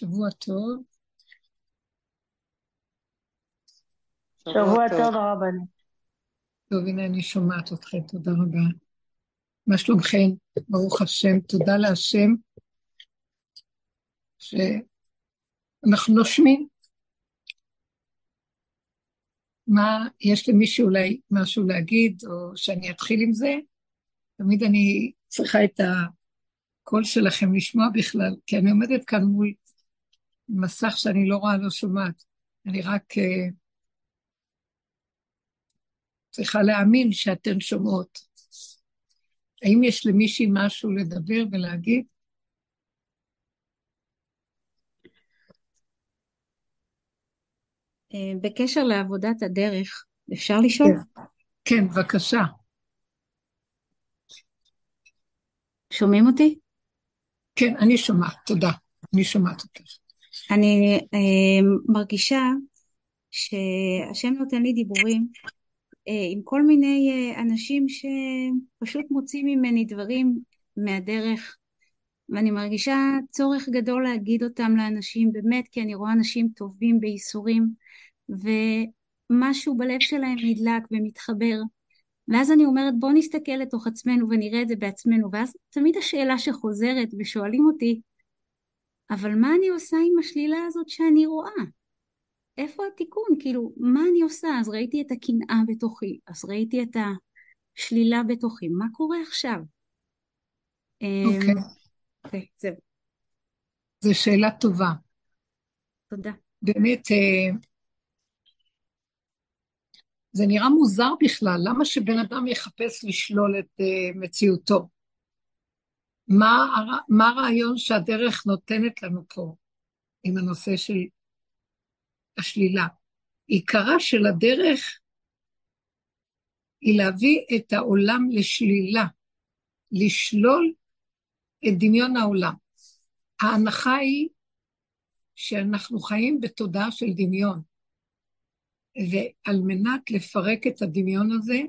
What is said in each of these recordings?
שבוע טוב. שבוע טוב הרבנית. טוב, הנה אני שומעת אתכם, תודה רבה. מה שלומכם? ברוך השם, תודה להשם שאנחנו נושמים. מה, יש למישהו אולי משהו להגיד, או שאני אתחיל עם זה? תמיד אני צריכה את הקול שלכם לשמוע בכלל, כי אני עומדת כאן מול מסך שאני לא רואה, לא שומעת. אני רק uh, צריכה להאמין שאתן שומעות. האם יש למישהי משהו לדבר ולהגיד? אה, בקשר לעבודת הדרך, אפשר לשאול? כן, כן, בבקשה. שומעים אותי? כן, אני שומעת, תודה. אני שומעת אותך. אני אה, מרגישה שהשם נותן לי דיבורים אה, עם כל מיני אה, אנשים שפשוט מוצאים ממני דברים מהדרך, ואני מרגישה צורך גדול להגיד אותם לאנשים, באמת, כי אני רואה אנשים טובים בייסורים, ומשהו בלב שלהם נדלק ומתחבר. ואז אני אומרת, בוא נסתכל לתוך עצמנו ונראה את זה בעצמנו, ואז תמיד השאלה שחוזרת ושואלים אותי, אבל מה אני עושה עם השלילה הזאת שאני רואה? איפה התיקון? כאילו, מה אני עושה? אז ראיתי את הקנאה בתוכי, אז ראיתי את השלילה בתוכי, מה קורה עכשיו? אוקיי. אמ, אוקיי, זהו. זו שאלה טובה. תודה. באמת, אה, זה נראה מוזר בכלל, למה שבן אדם יחפש לשלול את uh, מציאותו? מה, מה הרעיון שהדרך נותנת לנו פה עם הנושא של השלילה? עיקרה של הדרך היא להביא את העולם לשלילה, לשלול את דמיון העולם. ההנחה היא שאנחנו חיים בתודעה של דמיון. ועל מנת לפרק את הדמיון הזה,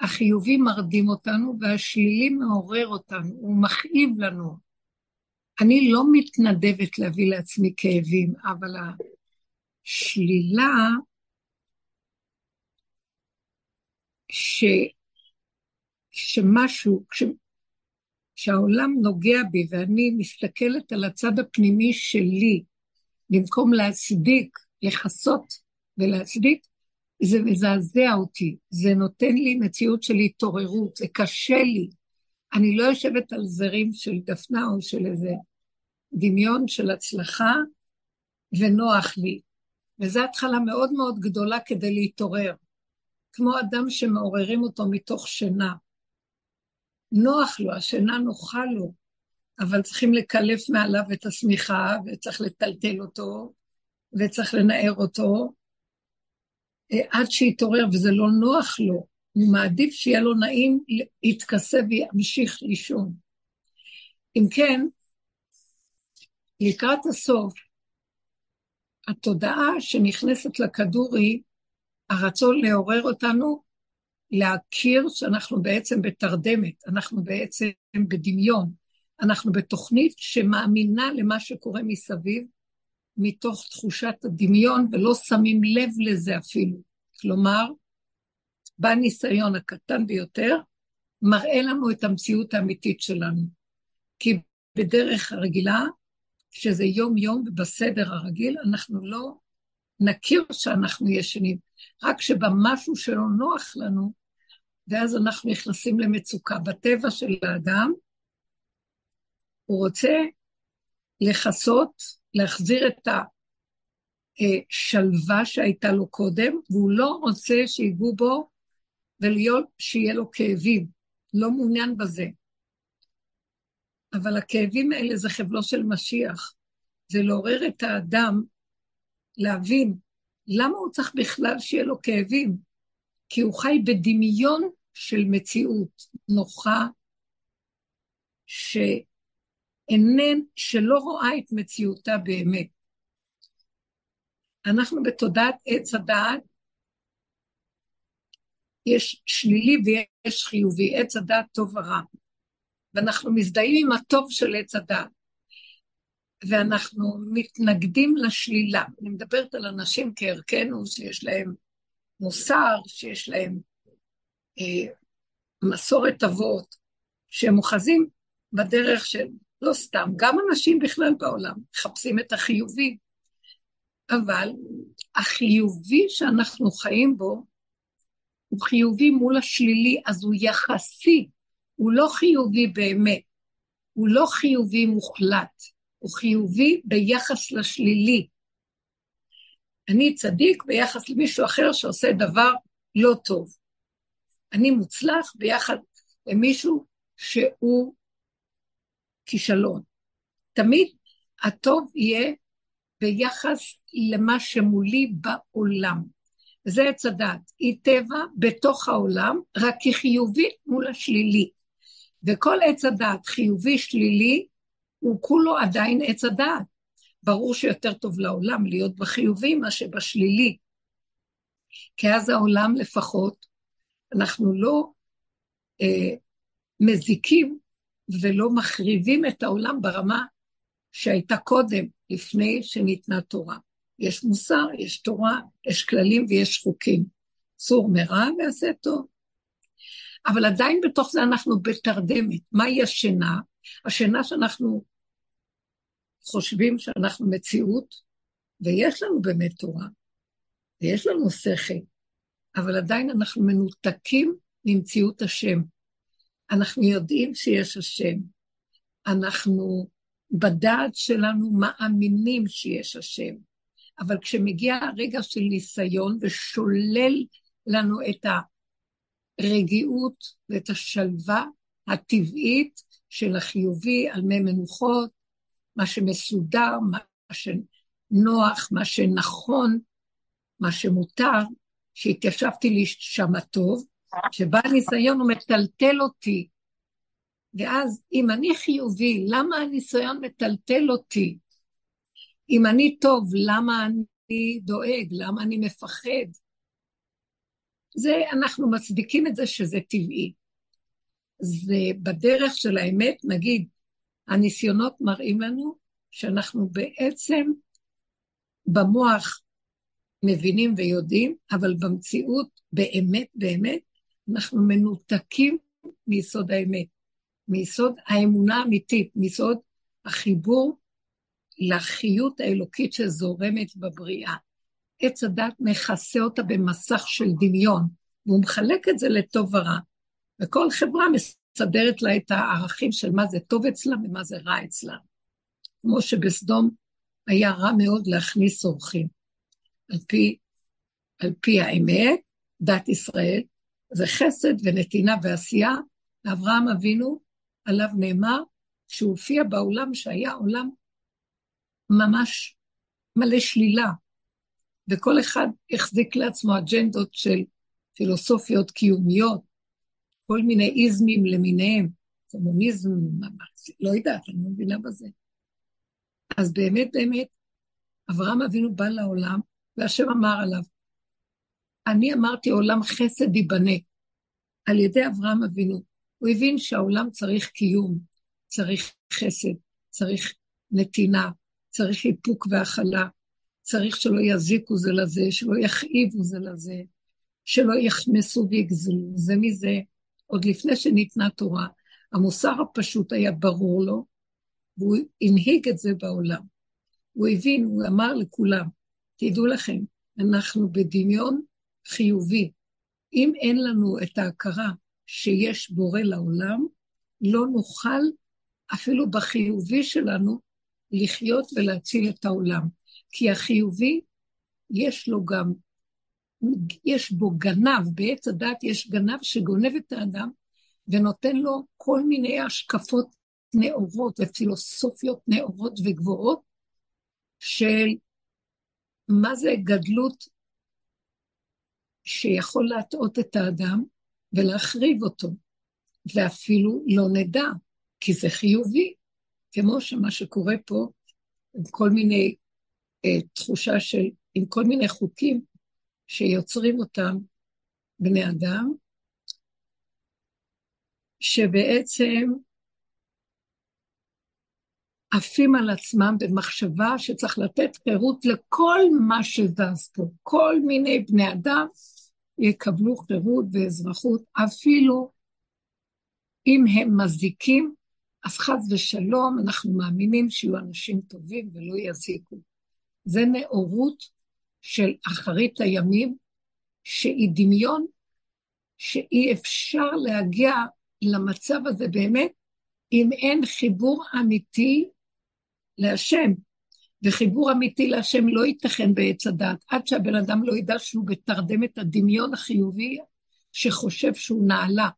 החיובי מרדים אותנו והשלילי מעורר אותנו, הוא מכאיב לנו. אני לא מתנדבת להביא לעצמי כאבים, אבל השלילה ש... שמשהו, כש... שהעולם נוגע בי ואני מסתכלת על הצד הפנימי שלי, במקום להצדיק, לכסות ולהצדיק, זה מזעזע אותי, זה נותן לי מציאות של התעוררות, זה קשה לי. אני לא יושבת על זרים של דפנה או של איזה דמיון של הצלחה, ונוח לי. וזו התחלה מאוד מאוד גדולה כדי להתעורר. כמו אדם שמעוררים אותו מתוך שינה. נוח לו, השינה נוחה לו, אבל צריכים לקלף מעליו את השמיכה, וצריך לטלטל אותו, וצריך לנער אותו, עד שיתעורר, וזה לא נוח לו, הוא מעדיף שיהיה לו נעים להתכסה וימשיך לישון. אם כן, לקראת הסוף, התודעה שנכנסת לכדור היא הרצון לעורר אותנו להכיר שאנחנו בעצם בתרדמת, אנחנו בעצם בדמיון, אנחנו בתוכנית שמאמינה למה שקורה מסביב, מתוך תחושת הדמיון, ולא שמים לב לזה אפילו. כלומר, בניסיון הקטן ביותר, מראה לנו את המציאות האמיתית שלנו. כי בדרך הרגילה, שזה יום-יום ובסדר הרגיל, אנחנו לא נכיר שאנחנו ישנים, רק שבמשהו שלא נוח לנו, ואז אנחנו נכנסים למצוקה. בטבע של האדם, הוא רוצה לכסות להחזיר את השלווה שהייתה לו קודם, והוא לא רוצה שיגעו בו ושיהיה לו כאבים, לא מעוניין בזה. אבל הכאבים האלה זה חבלו של משיח, זה לעורר את האדם להבין למה הוא צריך בכלל שיהיה לו כאבים, כי הוא חי בדמיון של מציאות נוחה, ש... אינן, שלא רואה את מציאותה באמת. אנחנו בתודעת עץ הדעת, יש שלילי ויש חיובי, עץ הדעת טוב ורע. ואנחנו מזדהים עם הטוב של עץ הדעת. ואנחנו מתנגדים לשלילה. אני מדברת על אנשים כערכנו, שיש להם מוסר, שיש להם אה, מסורת אבות, שהם אוחזים בדרך של, לא סתם, גם אנשים בכלל בעולם מחפשים את החיובי, אבל החיובי שאנחנו חיים בו, הוא חיובי מול השלילי, אז הוא יחסי, הוא לא חיובי באמת, הוא לא חיובי מוחלט, הוא חיובי ביחס לשלילי. אני צדיק ביחס למישהו אחר שעושה דבר לא טוב. אני מוצלח ביחד למישהו שהוא כישלון. תמיד הטוב יהיה ביחס למה שמולי בעולם. זה עץ הדעת. היא טבע בתוך העולם, רק היא חיובית מול השלילי. וכל עץ הדעת חיובי שלילי, הוא כולו עדיין עץ הדעת. ברור שיותר טוב לעולם להיות בחיובי מאשר בשלילי. כי אז העולם לפחות, אנחנו לא אה, מזיקים ולא מחריבים את העולם ברמה שהייתה קודם, לפני שניתנה תורה. יש מוסר, יש תורה, יש כללים ויש חוקים. צור מרע ועשה טוב. אבל עדיין בתוך זה אנחנו בתרדמת. מהי השינה? השינה שאנחנו חושבים שאנחנו מציאות, ויש לנו באמת תורה, ויש לנו שכל, אבל עדיין אנחנו מנותקים ממציאות השם. אנחנו יודעים שיש השם. אנחנו בדעת שלנו מאמינים שיש השם. אבל כשמגיע הרגע של ניסיון ושולל לנו את הרגיעות ואת השלווה הטבעית של החיובי על מי מנוחות, מה שמסודר, מה שנוח, מה שנכון, מה שמותר, שהתיישבתי לי שמה טוב, שבא הניסיון הוא מטלטל אותי. ואז אם אני חיובי, למה הניסיון מטלטל אותי? אם אני טוב, למה אני דואג? למה אני מפחד? זה, אנחנו מצדיקים את זה שזה טבעי. זה בדרך של האמת, נגיד, הניסיונות מראים לנו שאנחנו בעצם במוח מבינים ויודעים, אבל במציאות, באמת, באמת, אנחנו מנותקים מיסוד האמת, מיסוד האמונה האמיתית, מיסוד החיבור לחיות האלוקית שזורמת בבריאה. עץ הדת מכסה אותה במסך של דמיון, והוא מחלק את זה לטוב ורע. וכל חברה מסדרת לה את הערכים של מה זה טוב אצלה ומה זה רע אצלה. כמו שבסדום היה רע מאוד להכניס אורחים. על פי, על פי האמת, דת ישראל, זה חסד ונתינה ועשייה. לאברהם אבינו, עליו נאמר, שהוא הופיע בעולם שהיה עולם ממש מלא שלילה, וכל אחד החזיק לעצמו אג'נדות של פילוסופיות קיומיות, כל מיני איזמים למיניהם, קומוניזם, לא יודעת, אני לא מבינה בזה. אז באמת, באמת, אברהם אבינו בא לעולם, והשם אמר עליו, אני אמרתי עולם חסד ייבנה, על ידי אברהם אבינו. הוא הבין שהעולם צריך קיום, צריך חסד, צריך נתינה, צריך איפוק והכלה, צריך שלא יזיקו זה לזה, שלא יכאיבו זה לזה, שלא יחמסו ויגזלו זה מזה. עוד לפני שניתנה תורה, המוסר הפשוט היה ברור לו, והוא הנהיג את זה בעולם. הוא הבין, הוא אמר לכולם, תדעו לכם, אנחנו בדמיון חיובי. אם אין לנו את ההכרה שיש בורא לעולם, לא נוכל אפילו בחיובי שלנו לחיות ולהציל את העולם. כי החיובי, יש לו גם, יש בו גנב, בעץ הדת יש גנב שגונב את האדם ונותן לו כל מיני השקפות נאורות ופילוסופיות נאורות וגבוהות של מה זה גדלות שיכול להטעות את האדם ולהחריב אותו, ואפילו לא נדע, כי זה חיובי, כמו שמה שקורה פה, עם כל מיני אה, תחושה של, עם כל מיני חוקים שיוצרים אותם בני אדם, שבעצם עפים על עצמם במחשבה שצריך לתת חירות לכל מה שזז פה. כל מיני בני אדם יקבלו חירות ואזרחות, אפילו אם הם מזיקים, אז חס ושלום, אנחנו מאמינים שיהיו אנשים טובים ולא יזיקו. זה נאורות של אחרית הימים, שהיא דמיון, שאי אפשר להגיע למצב הזה באמת, אם אין חיבור אמיתי להשם. וחיבור אמיתי להשם לא ייתכן בעץ הדת, עד שהבן אדם לא ידע שהוא בתרדמת הדמיון החיובי שחושב שהוא נעלה,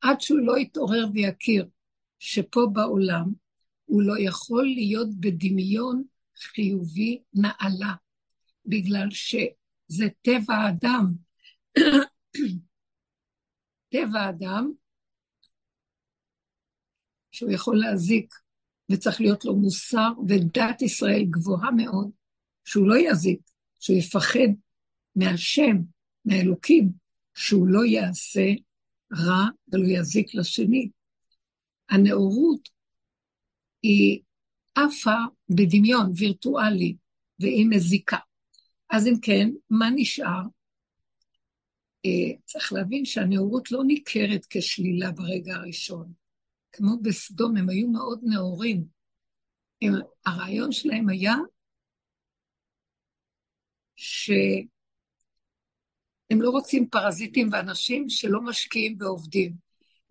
עד שהוא לא יתעורר ויכיר שפה בעולם הוא לא יכול להיות בדמיון חיובי נעלה, בגלל שזה טבע האדם. טבע האדם, שהוא יכול להזיק, וצריך להיות לו מוסר ודת ישראל גבוהה מאוד, שהוא לא יזיק, שהוא יפחד מהשם, מהאלוקים, שהוא לא יעשה רע ולא יזיק לשני. הנאורות היא עפה בדמיון וירטואלי, והיא מזיקה. אז אם כן, מה נשאר? אה, צריך להבין שהנאורות לא ניכרת כשלילה ברגע הראשון. כמו בסדום, הם היו מאוד נאורים. הם, הרעיון שלהם היה שהם לא רוצים פרזיטים ואנשים שלא משקיעים ועובדים.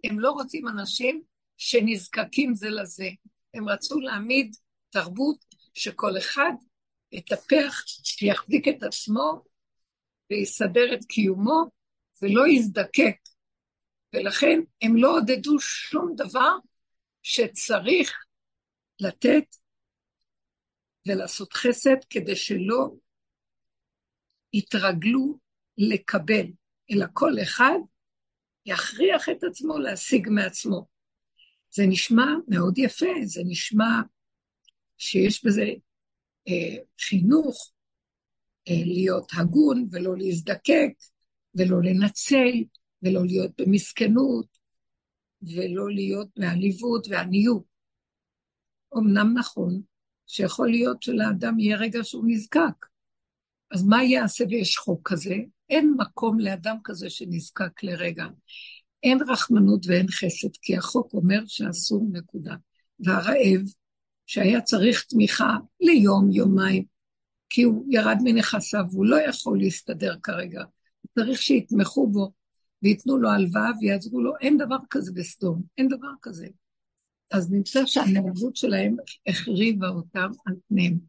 הם לא רוצים אנשים שנזקקים זה לזה. הם רצו להעמיד תרבות שכל אחד יטפח, שיחזיק את עצמו ויסדר את קיומו ולא יזדקק. ולכן הם לא עודדו שום דבר שצריך לתת ולעשות חסד כדי שלא יתרגלו לקבל, אלא כל אחד יכריח את עצמו להשיג מעצמו. זה נשמע מאוד יפה, זה נשמע שיש בזה אה, חינוך, אה, להיות הגון ולא להזדקק ולא לנצל ולא להיות במסכנות ולא להיות בעליבות ועניות. אמנם נכון שיכול להיות שלאדם יהיה רגע שהוא נזקק. אז מה יעשה ויש חוק כזה? אין מקום לאדם כזה שנזקק לרגע. אין רחמנות ואין חסד, כי החוק אומר שאסור נקודה. והרעב, שהיה צריך תמיכה ליום, יומיים, כי הוא ירד מנכסיו, והוא לא יכול להסתדר כרגע. צריך שיתמכו בו וייתנו לו הלוואה ויעזרו לו. אין דבר כזה בסדום, אין דבר כזה. אז נמצא שהנהגות שלהם החריבה אותם על פניהם.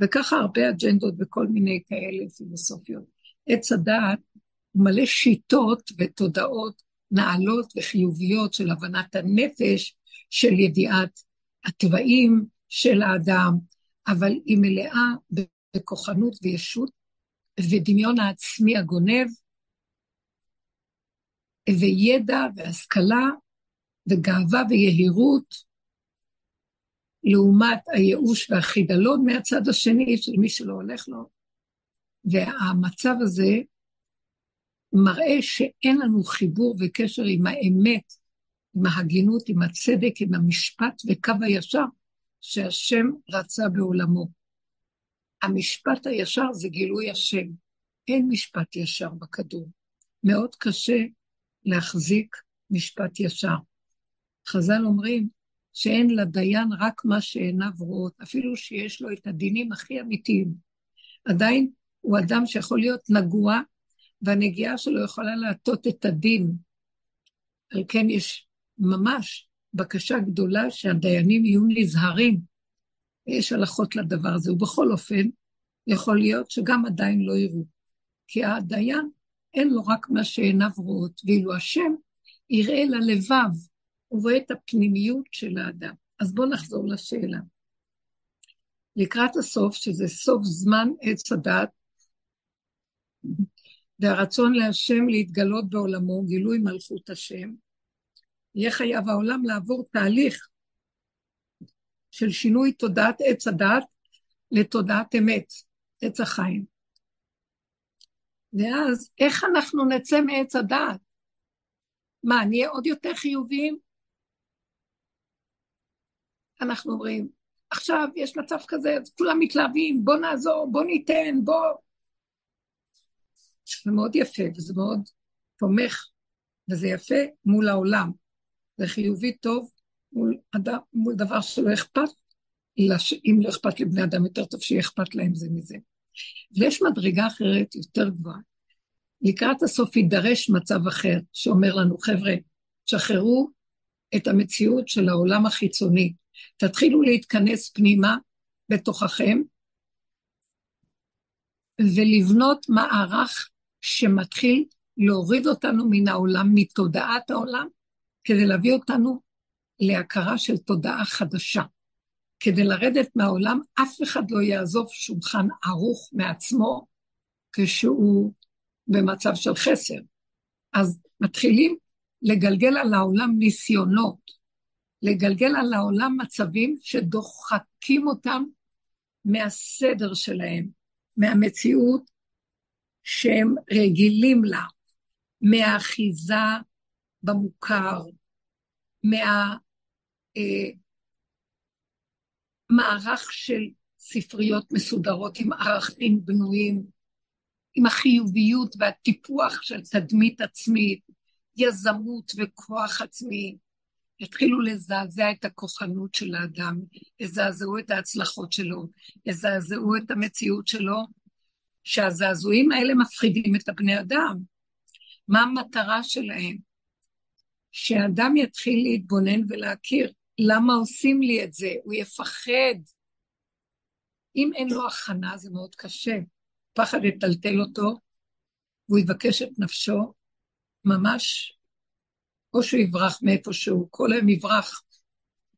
וככה הרבה אג'נדות וכל מיני כאלה פילוסופיות. עץ הדעת מלא שיטות ותודעות נעלות וחיוביות של הבנת הנפש, של ידיעת התוואים של האדם, אבל היא מלאה בכוחנות וישות ודמיון העצמי הגונב, וידע והשכלה וגאווה ויהירות, לעומת הייאוש והחידלון מהצד השני של מי שלא הולך לו. והמצב הזה מראה שאין לנו חיבור וקשר עם האמת, עם ההגינות, עם הצדק, עם המשפט וקו הישר שהשם רצה בעולמו. המשפט הישר זה גילוי השם. אין משפט ישר בכדור. מאוד קשה להחזיק משפט ישר. חז"ל אומרים שאין לדיין רק מה שעיניו רואות, אפילו שיש לו את הדינים הכי אמיתיים. עדיין הוא אדם שיכול להיות נגוע והנגיעה שלו יכולה להטות את הדין. על כן יש ממש בקשה גדולה שהדיינים יהיו נזהרים. יש הלכות לדבר הזה, ובכל אופן, יכול להיות שגם עדיין לא יראו. כי הדיין, אין לו רק מה שעיניו רואות, ואילו השם יראה ללבב, הוא רואה את הפנימיות של האדם. אז בואו נחזור לשאלה. לקראת הסוף, שזה סוף זמן עץ הדת, והרצון להשם להתגלות בעולמו, גילוי מלכות השם, יהיה חייב העולם לעבור תהליך של שינוי תודעת עץ הדת לתודעת אמת, עץ החיים. ואז, איך אנחנו נצא מעץ הדעת? מה, נהיה עוד יותר חיוביים? אנחנו אומרים, עכשיו יש מצב כזה, אז כולם מתלהבים, בוא נעזור, בוא ניתן, בוא... זה מאוד יפה, וזה מאוד תומך, וזה יפה מול העולם. זה חיובי טוב מול, אדם, מול דבר שלא אכפת. אם לא אכפת לבני אדם, יותר טוב שיהיה אכפת להם זה מזה. ויש מדרגה אחרת יותר גבוהה. לקראת הסוף יידרש מצב אחר, שאומר לנו, חבר'ה, שחררו את המציאות של העולם החיצוני. תתחילו להתכנס פנימה בתוככם, ולבנות מערך שמתחיל להוריד אותנו מן העולם, מתודעת העולם, כדי להביא אותנו להכרה של תודעה חדשה. כדי לרדת מהעולם, אף אחד לא יעזוב שולחן ערוך מעצמו כשהוא במצב של חסר. אז מתחילים לגלגל על העולם ניסיונות, לגלגל על העולם מצבים שדוחקים אותם מהסדר שלהם, מהמציאות שהם רגילים לה, מהאחיזה במוכר, מהמערך אה, של ספריות מסודרות עם ערכים בנויים, עם החיוביות והטיפוח של תדמית עצמית, יזמות וכוח עצמי, יתחילו לזעזע את הכוחנות של האדם, יזעזעו את ההצלחות שלו, יזעזעו את המציאות שלו, שהזעזועים האלה מפחידים את הבני אדם. מה המטרה שלהם? שאדם יתחיל להתבונן ולהכיר למה עושים לי את זה, הוא יפחד. אם אין לו הכנה זה מאוד קשה. פחד יטלטל אותו, והוא יבקש את נפשו, ממש, או שהוא יברח מאיפה שהוא, כל היום יברח,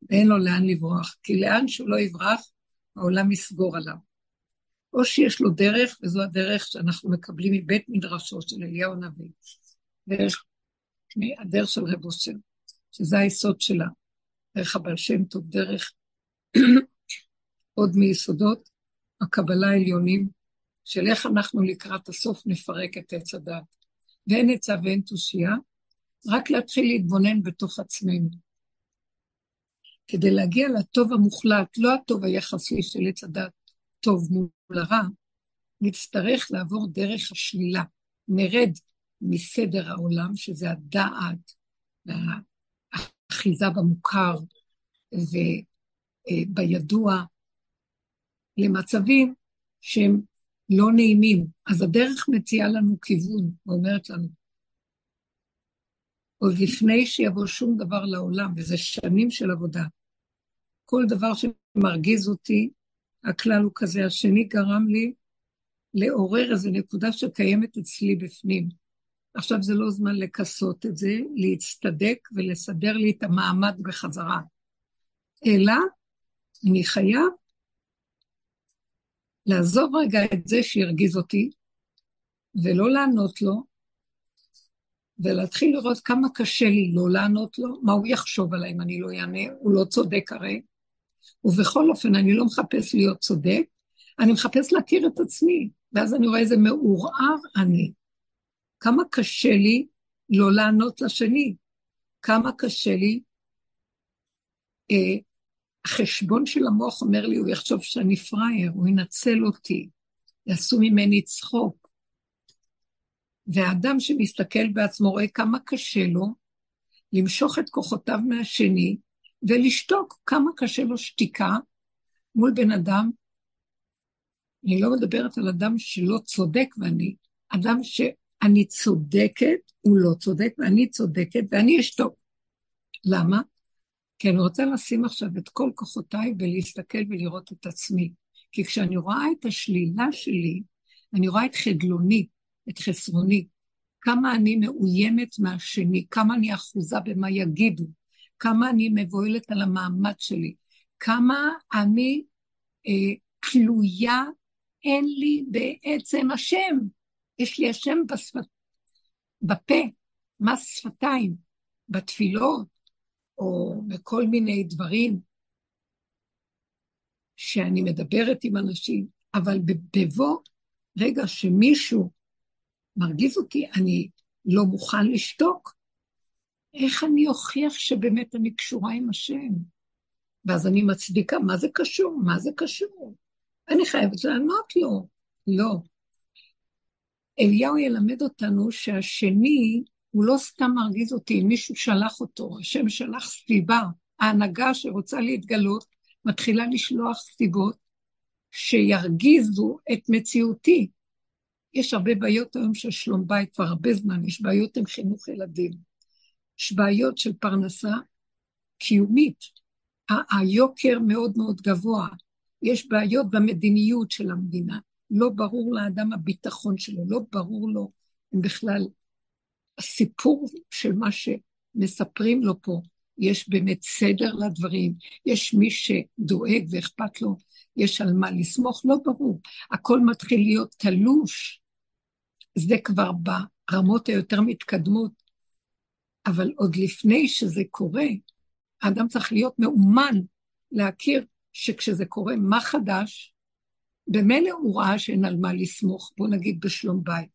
ואין לו לאן לברוח, כי לאן שהוא לא יברח, העולם יסגור עליו. או שיש לו דרך, וזו הדרך שאנחנו מקבלים מבית מדרשו של אליהו הנביא, דרך, הדרך של רב אושר, שזה היסוד שלה, דרך הבעל שם טוב, דרך עוד מיסודות הקבלה העליונים, של איך אנחנו לקראת הסוף נפרק את עץ הדת. ואין עצה ואין תושייה, רק להתחיל להתבונן בתוך עצמנו. כדי להגיע לטוב המוחלט, לא הטוב היחסי של עץ הדת, טוב מול הרע, נצטרך לעבור דרך השלילה. נרד מסדר העולם, שזה הדעת והאחיזה במוכר ובידוע, למצבים שהם לא נעימים. אז הדרך מציעה לנו כיוון, ואומרת לנו, עוד לפני שיבוא שום דבר לעולם, וזה שנים של עבודה, כל דבר שמרגיז אותי, הכלל הוא כזה, השני גרם לי לעורר איזו נקודה שקיימת אצלי בפנים. עכשיו זה לא זמן לכסות את זה, להצטדק ולסדר לי את המעמד בחזרה. אלא אני חייב לעזוב רגע את זה שהרגיז אותי, ולא לענות לו, ולהתחיל לראות כמה קשה לי לא לענות לו, מה הוא יחשוב עליי אם אני לא אענה, הוא לא צודק הרי. ובכל אופן, אני לא מחפש להיות צודק, אני מחפש להכיר את עצמי, ואז אני רואה איזה מעורער אני. כמה קשה לי לא לענות לשני, כמה קשה לי אה, החשבון של המוח אומר לי, הוא יחשוב שאני פראייר, הוא ינצל אותי, יעשו ממני צחוק. והאדם שמסתכל בעצמו רואה כמה קשה לו למשוך את כוחותיו מהשני ולשתוק, כמה קשה לו שתיקה מול בן אדם. אני לא מדברת על אדם שלא צודק ואני, אדם שאני צודקת, הוא לא צודק ואני צודקת ואני אשתוק. למה? כי אני רוצה לשים עכשיו את כל כוחותיי ולהסתכל ולראות את עצמי. כי כשאני רואה את השלילה שלי, אני רואה את חדלוני, את חסרוני, כמה אני מאוימת מהשני, כמה אני אחוזה במה יגידו, כמה אני מבוהלת על המעמד שלי, כמה אני אה, תלויה, אין לי בעצם השם. יש לי השם בשפת, בפה, מס שפתיים, בתפילות, או בכל מיני דברים שאני מדברת עם אנשים, אבל בבוא רגע שמישהו מרגיז אותי, אני לא מוכן לשתוק. איך אני אוכיח שבאמת אני קשורה עם השם? ואז אני מצדיקה, מה זה קשור? מה זה קשור? אני חייבת לענות לו. לא. אליהו ילמד אותנו שהשני, הוא לא סתם מרגיז אותי, מישהו שלח אותו, השם שלח סיבה. ההנהגה שרוצה להתגלות מתחילה לשלוח סיבות שירגיזו את מציאותי. יש הרבה בעיות היום של שלום בית, כבר הרבה זמן, יש בעיות עם חינוך ילדים. יש בעיות של פרנסה קיומית. היוקר מאוד מאוד גבוה. יש בעיות במדיניות של המדינה. לא ברור לאדם הביטחון שלו, לא ברור לו אם בכלל הסיפור של מה שמספרים לו פה, יש באמת סדר לדברים, יש מי שדואג ואכפת לו, יש על מה לסמוך, לא ברור. הכל מתחיל להיות תלוש, זה כבר ברמות היותר מתקדמות, אבל עוד לפני שזה קורה, האדם צריך להיות מאומן להכיר שכשזה קורה, מה חדש? במילא הוא ראה שאין על מה לסמוך, בוא נגיד בשלום בית.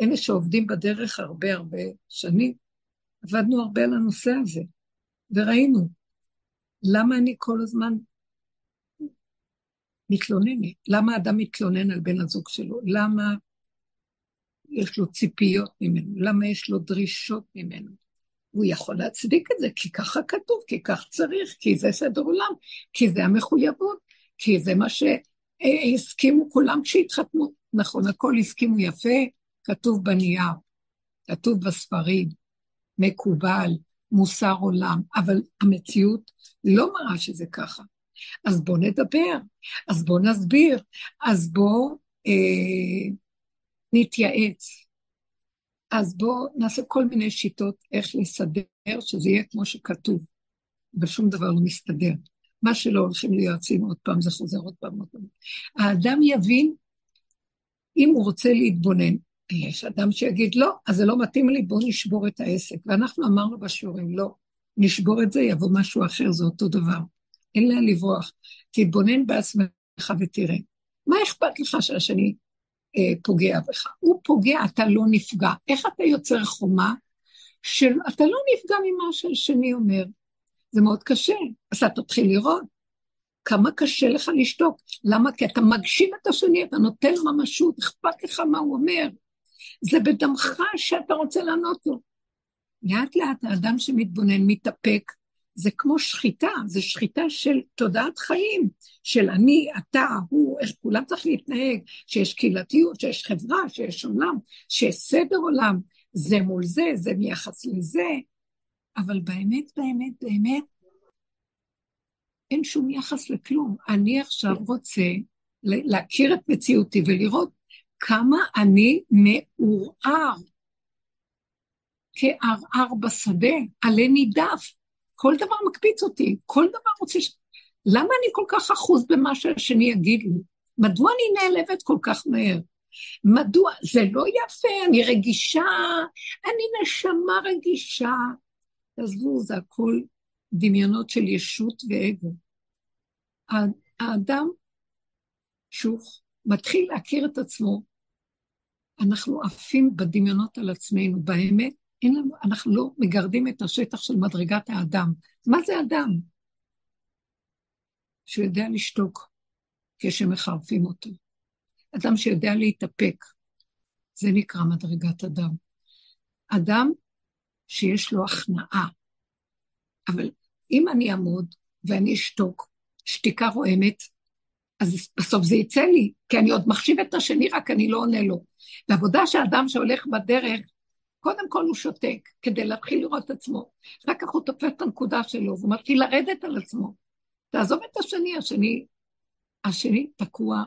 אלה שעובדים בדרך הרבה הרבה שנים, עבדנו הרבה על הנושא הזה, וראינו למה אני כל הזמן מתלוננת, למה אדם מתלונן על בן הזוג שלו, למה יש לו ציפיות ממנו, למה יש לו דרישות ממנו. הוא יכול להצדיק את זה, כי ככה כתוב, כי כך צריך, כי זה סדר עולם, כי זה המחויבות, כי זה מה שהסכימו כולם כשהתחתנו. נכון, הכל הסכימו יפה, כתוב בנייר, כתוב בספרים, מקובל, מוסר עולם, אבל המציאות לא מראה שזה ככה. אז בואו נדבר, אז בואו נסביר, אז בואו אה, נתייעץ. אז בואו נעשה כל מיני שיטות איך לסדר, שזה יהיה כמו שכתוב, ושום דבר לא מסתדר. מה שלא הולכים ליועצים עוד פעם, זה חוזר עוד פעם עוד פעם. האדם יבין, אם הוא רוצה להתבונן, יש אדם שיגיד, לא, אז זה לא מתאים לי, בואו נשבור את העסק. ואנחנו אמרנו בשיעורים, לא, נשבור את זה, יבוא משהו אחר, זה אותו דבר. אין לאן לברוח. תתבונן בעצמך ותראה. מה אכפת לך שהשני אה, פוגע בך. הוא פוגע, אתה לא נפגע. איך אתה יוצר חומה של אתה לא נפגע ממה שהשני אומר? זה מאוד קשה. אז אתה תתחיל לראות כמה קשה לך לשתוק. למה? כי אתה מגשים את השני, אתה נותן ממשות, אכפת לך מה הוא אומר. זה בדמך שאתה רוצה לענות לו. לאט לאט האדם שמתבונן מתאפק, זה כמו שחיטה, זה שחיטה של תודעת חיים, של אני, אתה, הוא, איך כולם צריך להתנהג, שיש קהילתיות, שיש חברה, שיש עולם, שיש סדר עולם, זה מול זה, זה מיחס לזה, אבל באמת, באמת, באמת, אין שום יחס לכלום. אני עכשיו רוצה להכיר את מציאותי ולראות כמה אני מעורער כערער בשדה, עלה נידף. כל דבר מקפיץ אותי, כל דבר רוצה ש... למה אני כל כך אחוז במה שהשני יגיד לי? מדוע אני נעלבת כל כך מהר? מדוע? זה לא יפה, אני רגישה, אני נשמה רגישה. עזבו, זה הכל דמיונות של ישות ואגו. האדם, שהוא מתחיל להכיר את עצמו, אנחנו עפים בדמיונות על עצמנו, באמת, אין לנו, אנחנו לא מגרדים את השטח של מדרגת האדם. מה זה אדם? שהוא יודע לשתוק כשמחרפים אותו. אדם שיודע להתאפק, זה נקרא מדרגת אדם. אדם שיש לו הכנעה. אבל אם אני אעמוד ואני אשתוק, שתיקה רועמת, אז בסוף זה יצא לי, כי אני עוד מחשיב את השני, רק אני לא עונה לו. ועבודה שאדם שהולך בדרך קודם כל הוא שותק כדי להתחיל לראות את עצמו, אחר כך הוא תופס את הנקודה שלו, והוא מתחיל לרדת על עצמו. תעזוב את השני, השני, השני תקוע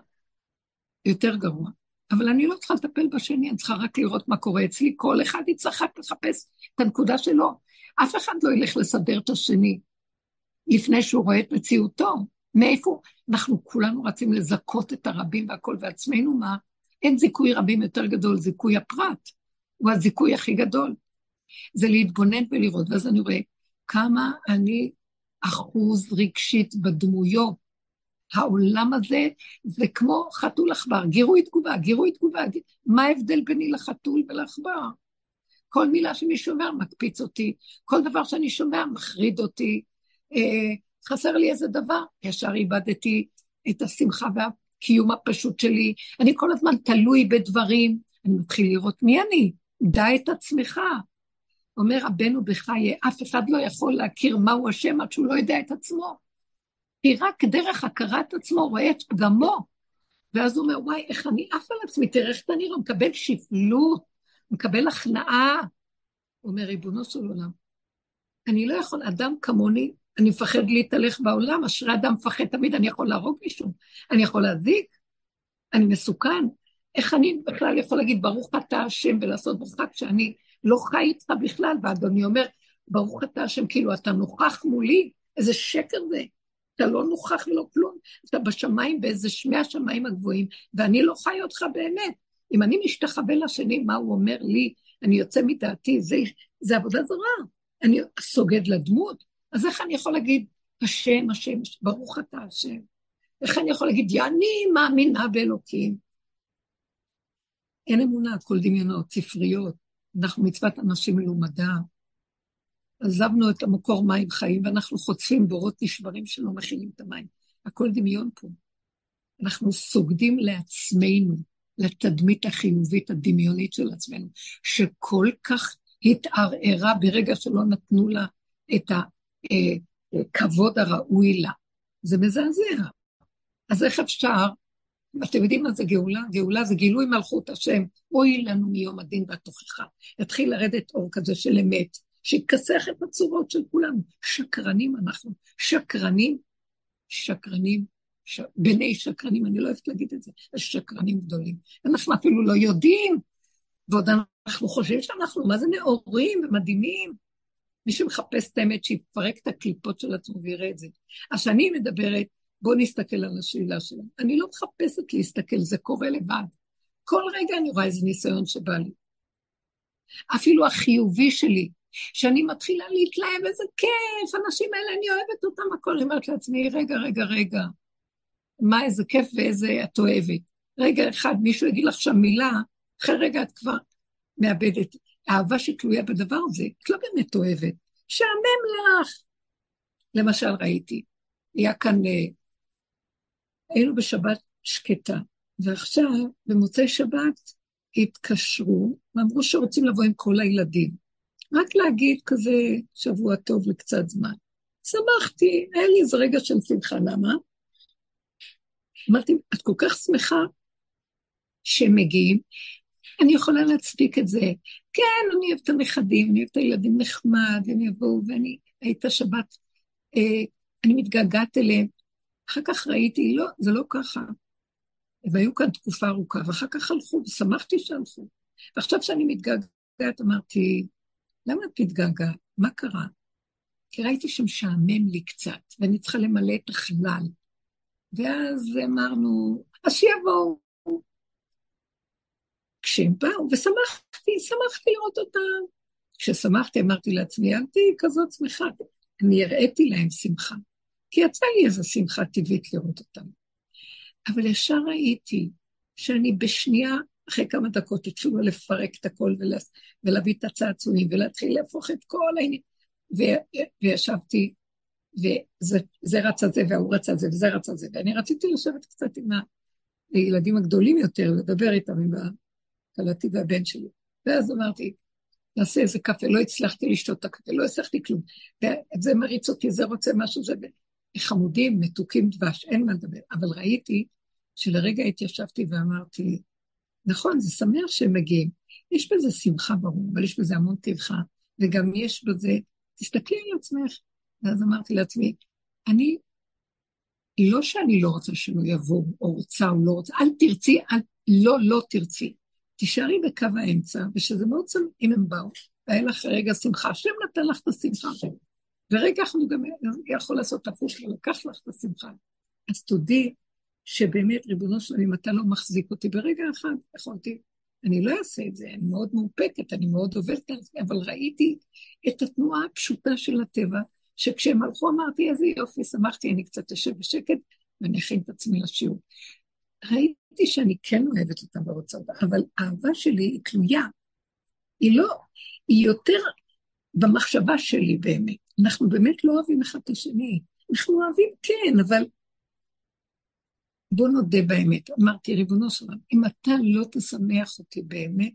יותר גרוע. אבל אני לא צריכה לטפל בשני, אני צריכה רק לראות מה קורה אצלי. כל אחד יצטרך רק לחפש את הנקודה שלו. אף אחד לא ילך לסדר את השני לפני שהוא רואה את מציאותו. מאיפה? אנחנו כולנו רצים לזכות את הרבים והכל, ועצמנו מה? אין זיכוי רבים יותר גדול, זיכוי הפרט. הוא הזיכוי הכי גדול. זה להתבונן ולראות, ואז אני רואה כמה אני אחוז רגשית בדמויות. העולם הזה זה כמו חתול עכבר, גירוי תגובה, גירוי תגובה. מה ההבדל ביני לחתול ולעכבר? כל מילה שמישהו אומר מקפיץ אותי, כל דבר שאני שומע מחריד אותי, אה, חסר לי איזה דבר, ישר איבדתי את השמחה והקיום הפשוט שלי, אני כל הזמן תלוי בדברים, אני מתחיל לראות מי אני, דע את עצמך. אומר רבנו בחיי, אף אחד לא יכול להכיר מהו השם עד שהוא לא יודע את עצמו. כי רק דרך הכרת עצמו רואה את פגמו. ואז הוא אומר, וואי, איך אני עף על עצמי, תראה איך אתה נראה, הוא מקבל שפלות, מקבל הכנעה. הוא אומר, ריבונו של עולם, אני לא יכול, אדם כמוני, אני מפחד להתהלך בעולם, אשרי אדם מפחד תמיד, אני יכול להרוג מישהו, אני יכול להזיק, אני מסוכן. איך אני בכלל יכול להגיד, ברוך אתה השם, ולעשות ברכה כשאני לא חי איתך בכלל, ואדוני אומר, ברוך אתה השם, כאילו אתה נוכח מולי, איזה שקר זה. אתה לא נוכח ולא כלום, אתה בשמיים באיזה שמי השמיים הגבוהים, ואני לא חי אותך באמת. אם אני משתחווה לשני, מה הוא אומר לי, אני יוצא מדעתי, זה, זה עבודה זרה. אני סוגד לדמות, אז איך אני יכול להגיד, השם, השם, ברוך אתה השם? איך אני יכול להגיד, אני מאמינה באלוקים? אין אמונה, הכל דמיונות, ספריות. אנחנו מצוות אנשים מלומדה. עזבנו את המקור מים חיים, ואנחנו חוטפים בורות נשברים שלא מכינים את המים. הכל דמיון פה. אנחנו סוגדים לעצמנו, לתדמית החיובית הדמיונית של עצמנו, שכל כך התערערה ברגע שלא נתנו לה את הכבוד הראוי לה. זה מזעזע. אז איך אפשר, אתם יודעים מה זה גאולה? גאולה זה גילוי מלכות השם, אוי לנו מיום הדין והתוכחה. יתחיל לרדת אור כזה של אמת, שיכסח את הצורות של כולנו. שקרנים אנחנו, שקרנים, שקרנים, ש... בני שקרנים, אני לא אוהבת להגיד את זה, שקרנים גדולים. אנחנו אפילו לא יודעים, ועוד אנחנו חושבים שאנחנו, מה זה נאורים ומדהימים? מי שמחפש את האמת, שיפרק את הקליפות של עצמו ויראה את זה. אז כשאני מדברת, בואו נסתכל על השאלה שלנו. אני לא מחפשת להסתכל, זה קורה לבד. כל רגע אני רואה איזה ניסיון שבא לי. אפילו החיובי שלי, שאני מתחילה להתלהב, איזה כיף, האנשים האלה, אני אוהבת אותם, הכל, אני אומרת לעצמי, רגע, רגע, רגע, מה איזה כיף ואיזה את אוהבת. רגע אחד, מישהו יגיד לך שם מילה, אחרי רגע את כבר מאבדת. האהבה שתלויה בדבר הזה, את לא באמת אוהבת. שעמם לך. למשל, ראיתי, היה כאן, אה, היינו בשבת שקטה, ועכשיו, במוצאי שבת, התקשרו, ואמרו שרוצים לבוא עם כל הילדים. רק להגיד כזה שבוע טוב לקצת זמן. שמחתי, היה לי איזה רגע של שמחה, למה? אמרתי, את כל כך שמחה שהם מגיעים, אני יכולה להצדיק את זה. כן, אני אוהבת את הנכדים, אני אוהבת את הילדים נחמד, הם יבואו, ואני, הייתה שבת, אה, אני מתגעגעת אליהם. אחר כך ראיתי, לא, זה לא ככה. והיו כאן תקופה ארוכה, ואחר כך הלכו, ושמחתי שהלכו. ועכשיו כשאני מתגעגעת, אמרתי, למה את מתגעגעת? מה קרה? כי ראיתי שמשעמם לי קצת, ואני צריכה למלא את החלל. ואז אמרנו, אז שיבואו. כשהם באו, ושמחתי, שמחתי לראות אותם. כששמחתי, אמרתי לעצמי, אל תהיי כזאת שמחה. אני הראיתי להם שמחה, כי יצא לי איזו שמחה טבעית לראות אותם. אבל ישר ראיתי שאני בשנייה, אחרי כמה דקות התחילו לפרק את הכל ולה, ולהביא את הצעצועים ולהתחיל להפוך את כל העניין. וישבתי, וזה על זה והוא רץ על זה וזה על זה, ואני רציתי לשבת קצת עם הילדים הגדולים יותר, לדבר איתם, עם כלתי והבן שלי. ואז אמרתי, נעשה איזה קפה, לא הצלחתי לשתות את הקפה, לא הצלחתי כלום. וזה מריץ אותי, זה רוצה משהו, זה חמודים, מתוקים דבש, אין מה לדבר. אבל ראיתי שלרגע התיישבתי ואמרתי, נכון, זה שמח שהם מגיעים. יש בזה שמחה ברור, אבל יש בזה המון טבחה, וגם יש בזה, תסתכלי על עצמך. ואז אמרתי לעצמי, אני, לא שאני לא רוצה שלא יבואו, או רוצה או לא רוצה, אל תרצי, אל, לא, לא תרצי. תישארי בקו האמצע, ושזה מאוד שמח אם הם באו, והיה לך רגע שמחה, השם נתן לך את השמחה. ורגע אנחנו גם יכול לעשות הפוך, לקח לך את השמחה. אז תודי שבאמת, ריבונו שלום, אם אתה לא מחזיק אותי ברגע אחד, יכולתי, אני לא אעשה את זה, אני מאוד מאופקת, אני מאוד עובדת על זה, אבל ראיתי את התנועה הפשוטה של הטבע, שכשהם הלכו אמרתי, איזה יופי, שמחתי, אני קצת אשב בשקט ואני אכין את עצמי לשיעור. ראיתי שאני כן אוהבת אותה ורוצה אותה, אבל האהבה שלי היא תלויה. היא לא, היא יותר במחשבה שלי באמת. אנחנו באמת לא אוהבים אחד את השני. אנחנו אוהבים, כן, אבל בוא נודה באמת. אמרתי, ריבונו של עולם, אם אתה לא תשמח אותי באמת,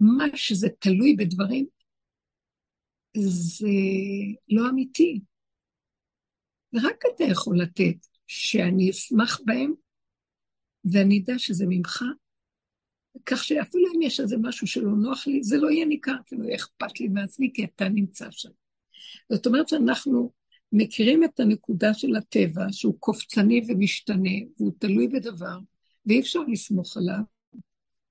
מה שזה תלוי בדברים, זה לא אמיתי. ורק אתה יכול לתת שאני אשמח בהם, ואני אדע שזה ממך, כך שאפילו אם יש איזה משהו שלא נוח לי, זה לא יהיה ניכר, כי לא יהיה אכפת לי מעצמי, כי אתה נמצא שם. זאת אומרת שאנחנו מכירים את הנקודה של הטבע, שהוא קופצני ומשתנה, והוא תלוי בדבר, ואי אפשר לסמוך עליו.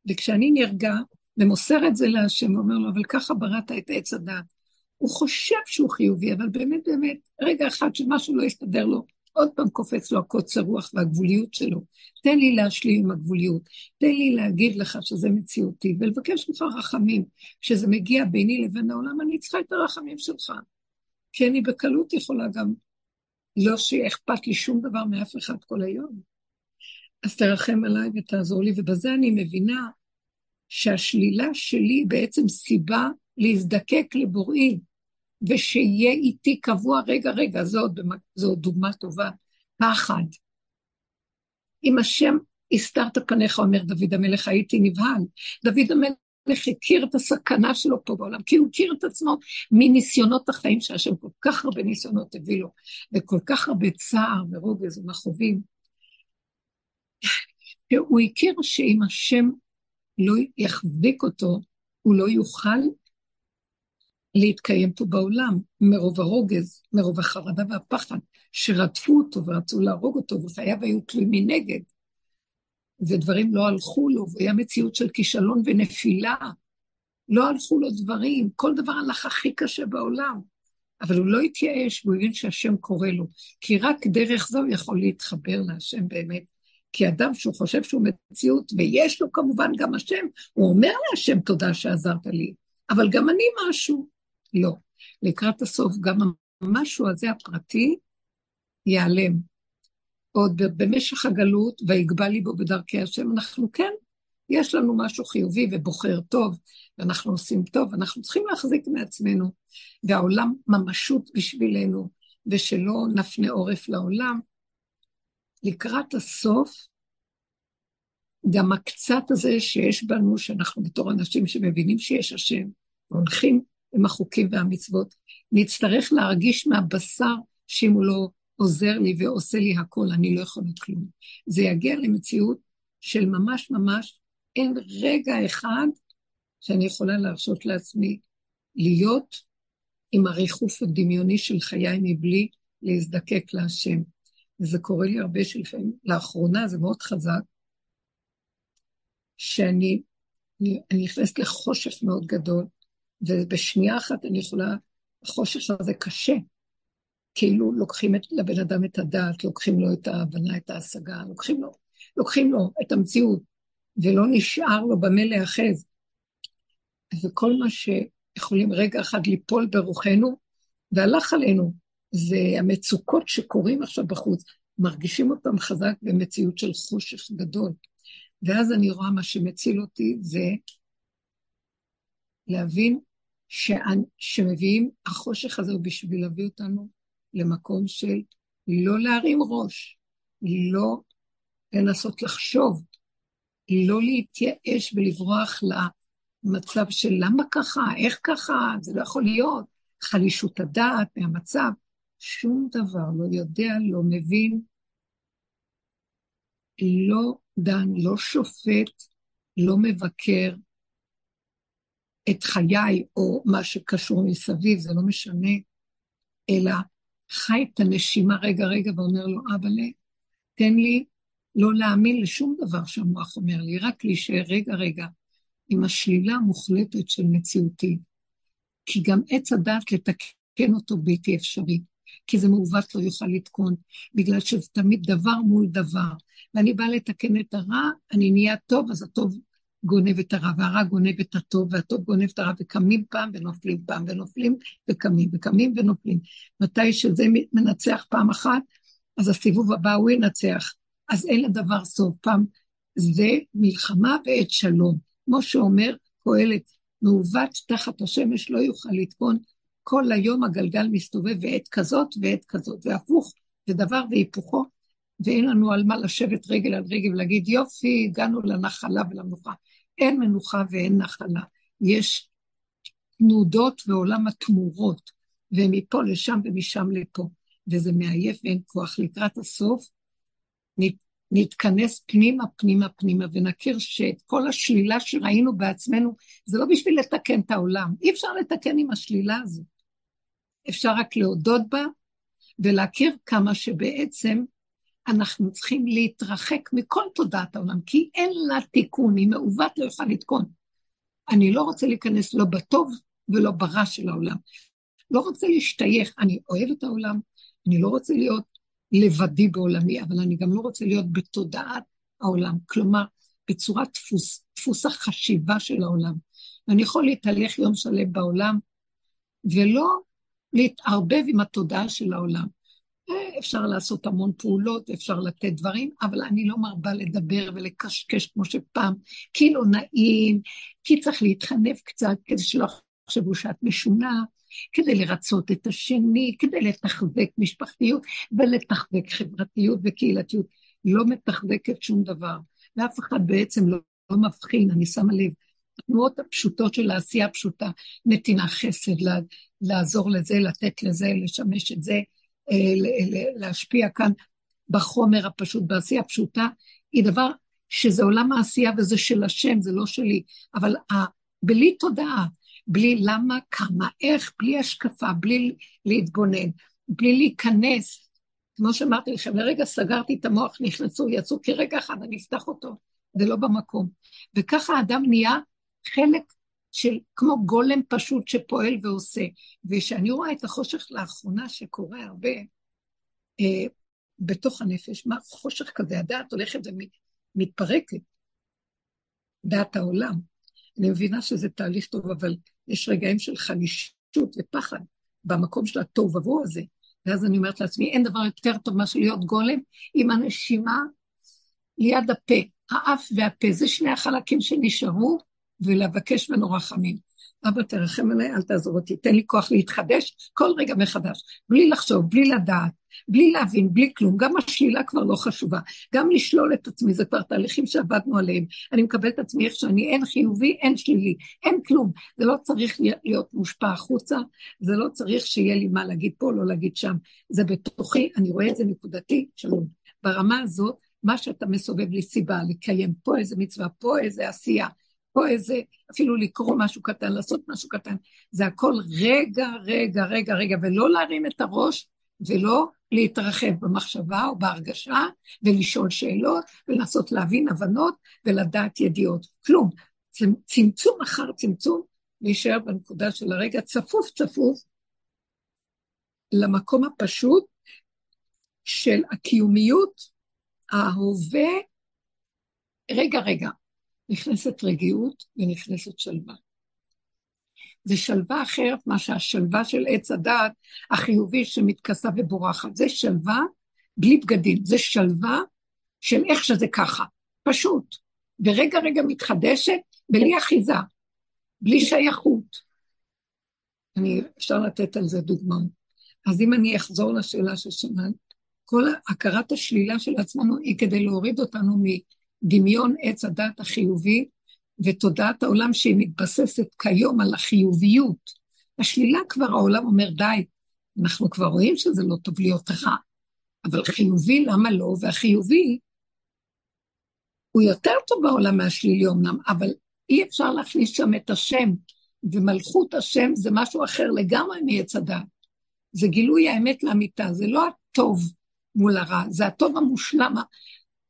וכשאני נרגע ומוסר את זה להשם, ואומר לו, אבל ככה בראת את עץ הדת. הוא חושב שהוא חיובי, אבל באמת באמת, רגע אחד שמשהו לא יסתדר לו, עוד פעם קופץ לו הקוצר רוח והגבוליות שלו. תן לי להשלים עם הגבוליות, תן לי להגיד לך שזה מציאותי, ולבקש ממך רחמים. כשזה מגיע ביני לבין העולם, אני צריכה את הרחמים שלך. כי אני בקלות יכולה גם לא שיהיה אכפת לי שום דבר מאף אחד כל היום. אז תרחם עליי ותעזור לי, ובזה אני מבינה שהשלילה שלי בעצם סיבה להזדקק לבוראי, ושיהיה איתי קבוע, רגע, רגע, זו עוד, זו עוד דוגמה טובה, פחד. אם השם הסתרת פניך, אומר דוד המלך, הייתי נבהל. דוד המלך המלך הכיר את הסכנה שלו פה בעולם, כי הוא הכיר את עצמו מניסיונות החיים שהשם כל כך הרבה ניסיונות הביא לו, וכל כך הרבה צער ורוגז ומכאובים. שהוא הכיר שאם השם לא יחזיק אותו, הוא לא יוכל להתקיים פה בעולם, מרוב הרוגז, מרוב החרדה והפחד, שרדפו אותו ורצו להרוג אותו, וחייו היו תלויים מנגד. ודברים לא הלכו לו, והיה מציאות של כישלון ונפילה. לא הלכו לו דברים, כל דבר הלך הכי קשה בעולם. אבל הוא לא התייאש, והוא הבין שהשם קורא לו. כי רק דרך זו הוא יכול להתחבר להשם באמת. כי אדם שהוא חושב שהוא מציאות, ויש לו כמובן גם השם, הוא אומר להשם תודה שעזרת לי, אבל גם אני משהו. לא. לקראת הסוף גם המשהו הזה הפרטי ייעלם. עוד במשך הגלות, ויגבה ליבו בדרכי השם, אנחנו כן, יש לנו משהו חיובי ובוחר טוב, ואנחנו עושים טוב, אנחנו צריכים להחזיק מעצמנו, והעולם ממשות בשבילנו, ושלא נפנה עורף לעולם. לקראת הסוף, גם הקצת הזה שיש בנו, שאנחנו בתור אנשים שמבינים שיש השם, והולכים עם החוקים והמצוות, נצטרך להרגיש מהבשר שאם הוא לא עוזר לי ועושה לי הכל, אני לא יכולה כלום. זה יגיע למציאות של ממש ממש, אין רגע אחד שאני יכולה להרשות לעצמי להיות עם הריחוף הדמיוני של חיי מבלי להזדקק להשם. וזה קורה לי הרבה שלפעמים, לאחרונה זה מאוד חזק, שאני אני, אני נכנסת לחושך מאוד גדול, ובשנייה אחת אני יכולה, החושך הזה קשה, כאילו לוקחים את, לבן אדם את הדעת, לוקחים לו את ההבנה, את ההשגה, לוקחים לו, לוקחים לו את המציאות, ולא נשאר לו במה להאחז. וכל מה שיכולים רגע אחד ליפול ברוחנו, והלך עלינו, זה המצוקות שקורים עכשיו בחוץ, מרגישים אותם חזק במציאות של חושך גדול. ואז אני רואה מה שמציל אותי זה להבין שמביאים, החושך הזה הוא בשביל להביא אותנו למקום של לא להרים ראש, לא לנסות לחשוב, לא להתייאש ולברוח למצב של למה ככה, איך ככה, זה לא יכול להיות, חלישות הדעת מהמצב, שום דבר לא יודע, לא מבין, לא דן, לא שופט, לא מבקר את חיי או מה שקשור מסביב, זה לא משנה, אלא חי את הנשימה רגע רגע ואומר לו, אבא, תן לי לא להאמין לשום דבר שהמוח אומר לי, רק להישאר רגע רגע עם השלילה המוחלטת של מציאותי. כי גם עץ הדעת לתקן אותו בלתי אפשרי, כי זה מעוות לא יוכל לתקון, בגלל שזה תמיד דבר מול דבר. ואני באה לתקן את הרע, אני נהיה טוב, אז הטוב גונב את הרע, והרע גונב את הטוב, והטוב גונב את הרע, וקמים פעם ונופלים פעם, ונופלים וקמים, וקמים ונופלים. מתי שזה מנצח פעם אחת, אז הסיבוב הבא הוא ינצח. אז אין לדבר סוף. פעם זה מלחמה בעת שלום. כמו שאומר קהלת, מעוות תחת השמש לא יוכל לתקון, כל היום הגלגל מסתובב ועת כזאת ועת כזאת, והפוך, ודבר והיפוכו, ואין לנו על מה לשבת רגל על רגל ולהגיד, יופי, הגענו לנחלה ולמנוחה. אין מנוחה ואין נחלה. יש תנודות ועולם התמורות, ומפה לשם ומשם לפה, וזה מעייף ואין כוח. לקראת הסוף, נתכנס פנימה, פנימה, פנימה, ונכיר שאת כל השלילה שראינו בעצמנו, זה לא בשביל לתקן את העולם. אי אפשר לתקן עם השלילה הזאת. אפשר רק להודות בה ולהכיר כמה שבעצם אנחנו צריכים להתרחק מכל תודעת העולם, כי אין לה תיקון, היא מעוות לא יכולה לתקון. אני לא רוצה להיכנס לא בטוב ולא ברע של העולם. לא רוצה להשתייך, אני אוהב את העולם, אני לא רוצה להיות לבדי בעולמי, אבל אני גם לא רוצה להיות בתודעת העולם, כלומר, בצורת דפוס, דפוס החשיבה של העולם. ואני יכול להתהלך יום שלם בעולם, ולא להתערבב עם התודעה של העולם. אפשר לעשות המון פעולות, אפשר לתת דברים, אבל אני לא מרבה לדבר ולקשקש כמו שפעם, כי לא נעים, כי צריך להתחנף קצת כדי שלא יחשבו שאת משונה, כדי לרצות את השני, כדי לתחזק משפחתיות ולתחזק חברתיות וקהילתיות. לא מתחזקת שום דבר, ואף אחד בעצם לא, לא מבחין, אני שמה לב. התנועות הפשוטות של העשייה הפשוטה, נתינה חסד, לעזור לזה, לתת לזה, לשמש את זה, להשפיע כאן בחומר הפשוט, בעשייה הפשוטה, היא דבר שזה עולם העשייה וזה של השם, זה לא שלי. אבל בלי תודעה, בלי למה, כמה, איך, בלי השקפה, בלי להתבונן, בלי להיכנס. כמו שאמרתי לכם, לרגע סגרתי את המוח, נכנסו, יצאו, כי רגע אחד אני אפתח אותו, זה לא במקום. וככה האדם נהיה חלק של, כמו גולם פשוט שפועל ועושה. וכשאני רואה את החושך לאחרונה שקורה הרבה אה, בתוך הנפש, מה חושך כזה, הדעת הולכת ומתפרקת, דעת העולם. אני מבינה שזה תהליך טוב, אבל יש רגעים של חלישות ופחד במקום של התוהו ובוהו הזה. ואז אני אומרת לעצמי, אין דבר יותר טוב מאשר להיות גולם עם הנשימה ליד הפה. האף והפה, זה שני החלקים שנשארו, ולבקש ממנו רחמים. אבא, תרחם עליי, אל תעזור אותי, תן לי כוח להתחדש כל רגע מחדש, בלי לחשוב, בלי לדעת, בלי להבין, בלי כלום. גם השלילה כבר לא חשובה. גם לשלול את עצמי, זה כבר תהליכים שעבדנו עליהם. אני מקבל את עצמי איך שאני, אין חיובי, אין שלילי, אין כלום. זה לא צריך להיות מושפע החוצה, זה לא צריך שיהיה לי מה להגיד פה, לא להגיד שם. זה בתוכי, אני רואה את זה נקודתי, שלום. ברמה הזאת, מה שאתה מסובב לי סיבה, לקיים פה איזה מצווה, פה איזה עשייה, פה איזה, אפילו לקרוא משהו קטן, לעשות משהו קטן, זה הכל רגע, רגע, רגע, רגע, ולא להרים את הראש ולא להתרחב במחשבה או בהרגשה ולשאול שאלות ולנסות להבין הבנות ולדעת ידיעות. כלום. צמצום אחר צמצום, להישאר בנקודה של הרגע צפוף צפוף למקום הפשוט של הקיומיות, ההווה, רגע, רגע, נכנסת רגיעות ונכנסת שלווה. זה שלווה אחרת מה שהשלווה של עץ הדעת החיובי שמתכסה ובורחת. זה שלווה בלי בגדים, זה שלווה של איך שזה ככה, פשוט. ורגע רגע מתחדשת בלי אחיזה, בלי שייכות. אני, אפשר לתת על זה דוגמאות. אז אם אני אחזור לשאלה ששמעת, כל הכרת השלילה של עצמנו היא כדי להוריד אותנו דמיון עץ הדת החיובי ותודעת העולם שהיא מתבססת כיום על החיוביות. השלילה כבר העולם אומר, די, אנחנו כבר רואים שזה לא טוב להיות רע, אבל חיובי, למה לא? והחיובי הוא יותר טוב בעולם מהשלילי אמנם, אבל אי אפשר להכניס שם את השם, ומלכות השם זה משהו אחר לגמרי מעץ הדת. זה גילוי האמת לאמיתה, זה לא הטוב מול הרע, זה הטוב המושלם,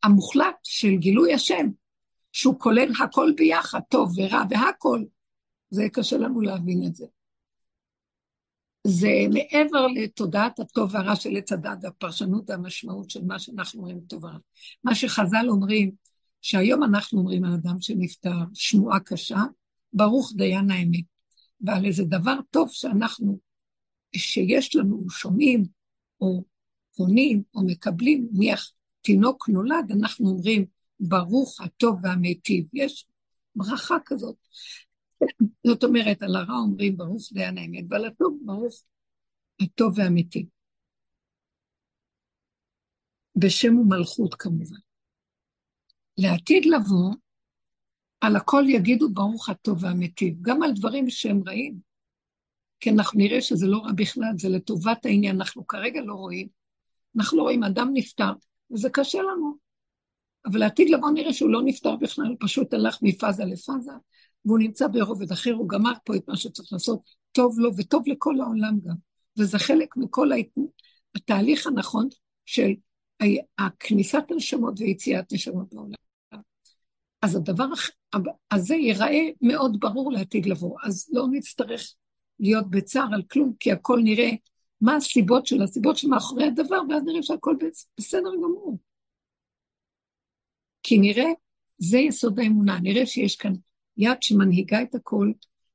המוחלט של גילוי השם, שהוא כולל הכל ביחד, טוב ורע והכל, זה קשה לנו להבין את זה. זה מעבר לתודעת הטוב והרע של עץ הדת והפרשנות והמשמעות של מה שאנחנו אומרים טוב ורע. מה שחז"ל אומרים, שהיום אנחנו אומרים על אדם שנפטר, שמועה קשה, ברוך דיין האמת. ועל איזה דבר טוב שאנחנו, שיש לנו, שומעים, או קונים, או מקבלים, נניח תינוק נולד, אנחנו אומרים, ברוך הטוב והמיטיב. יש ברכה כזאת. זאת אומרת, על הרע אומרים ברוך דיין האמת, ועל הטוב ברוך הטוב והאמיתי. בשם ומלכות כמובן. לעתיד לבוא, על הכל יגידו ברוך הטוב והמיטיב, גם על דברים שהם רעים. כי אנחנו נראה שזה לא רע בכלל, זה לטובת העניין, אנחנו כרגע לא רואים. אנחנו לא רואים אדם נפטר, וזה קשה לנו. אבל לעתיד לבוא נראה שהוא לא נפטר בכלל, הוא פשוט הלך מפאזה לפאזה, והוא נמצא ברובד אחר, הוא גמר פה את מה שצריך לעשות, טוב לו וטוב לכל העולם גם. וזה חלק מכל ההת... התהליך הנכון של הכניסת הנשמות ויציאת נשמות לעולם. אז הדבר הזה ייראה מאוד ברור לעתיד לבוא, אז לא נצטרך להיות בצער על כלום, כי הכל נראה מה הסיבות של הסיבות שמאחורי הדבר, ואז נראה שהכל בסדר גמור. כי נראה, זה יסוד האמונה, נראה שיש כאן יד שמנהיגה את הכל,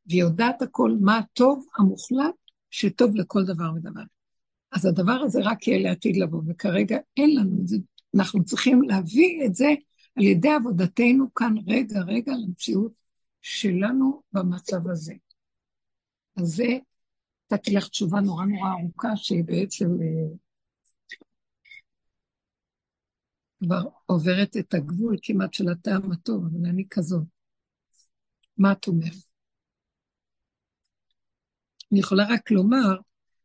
ויודעת הכל מה הטוב המוחלט שטוב לכל דבר ודבר. אז הדבר הזה רק יהיה לעתיד לבוא, וכרגע אין לנו את זה. אנחנו צריכים להביא את זה על ידי עבודתנו כאן רגע רגע למציאות שלנו במצב הזה. אז זה, נתתי לך תשובה נורא נורא ארוכה, שהיא בעצם אה, כבר עוברת את הגבול כמעט של הטעם הטוב, אבל אני כזאת. מה את אומרת? אני יכולה רק לומר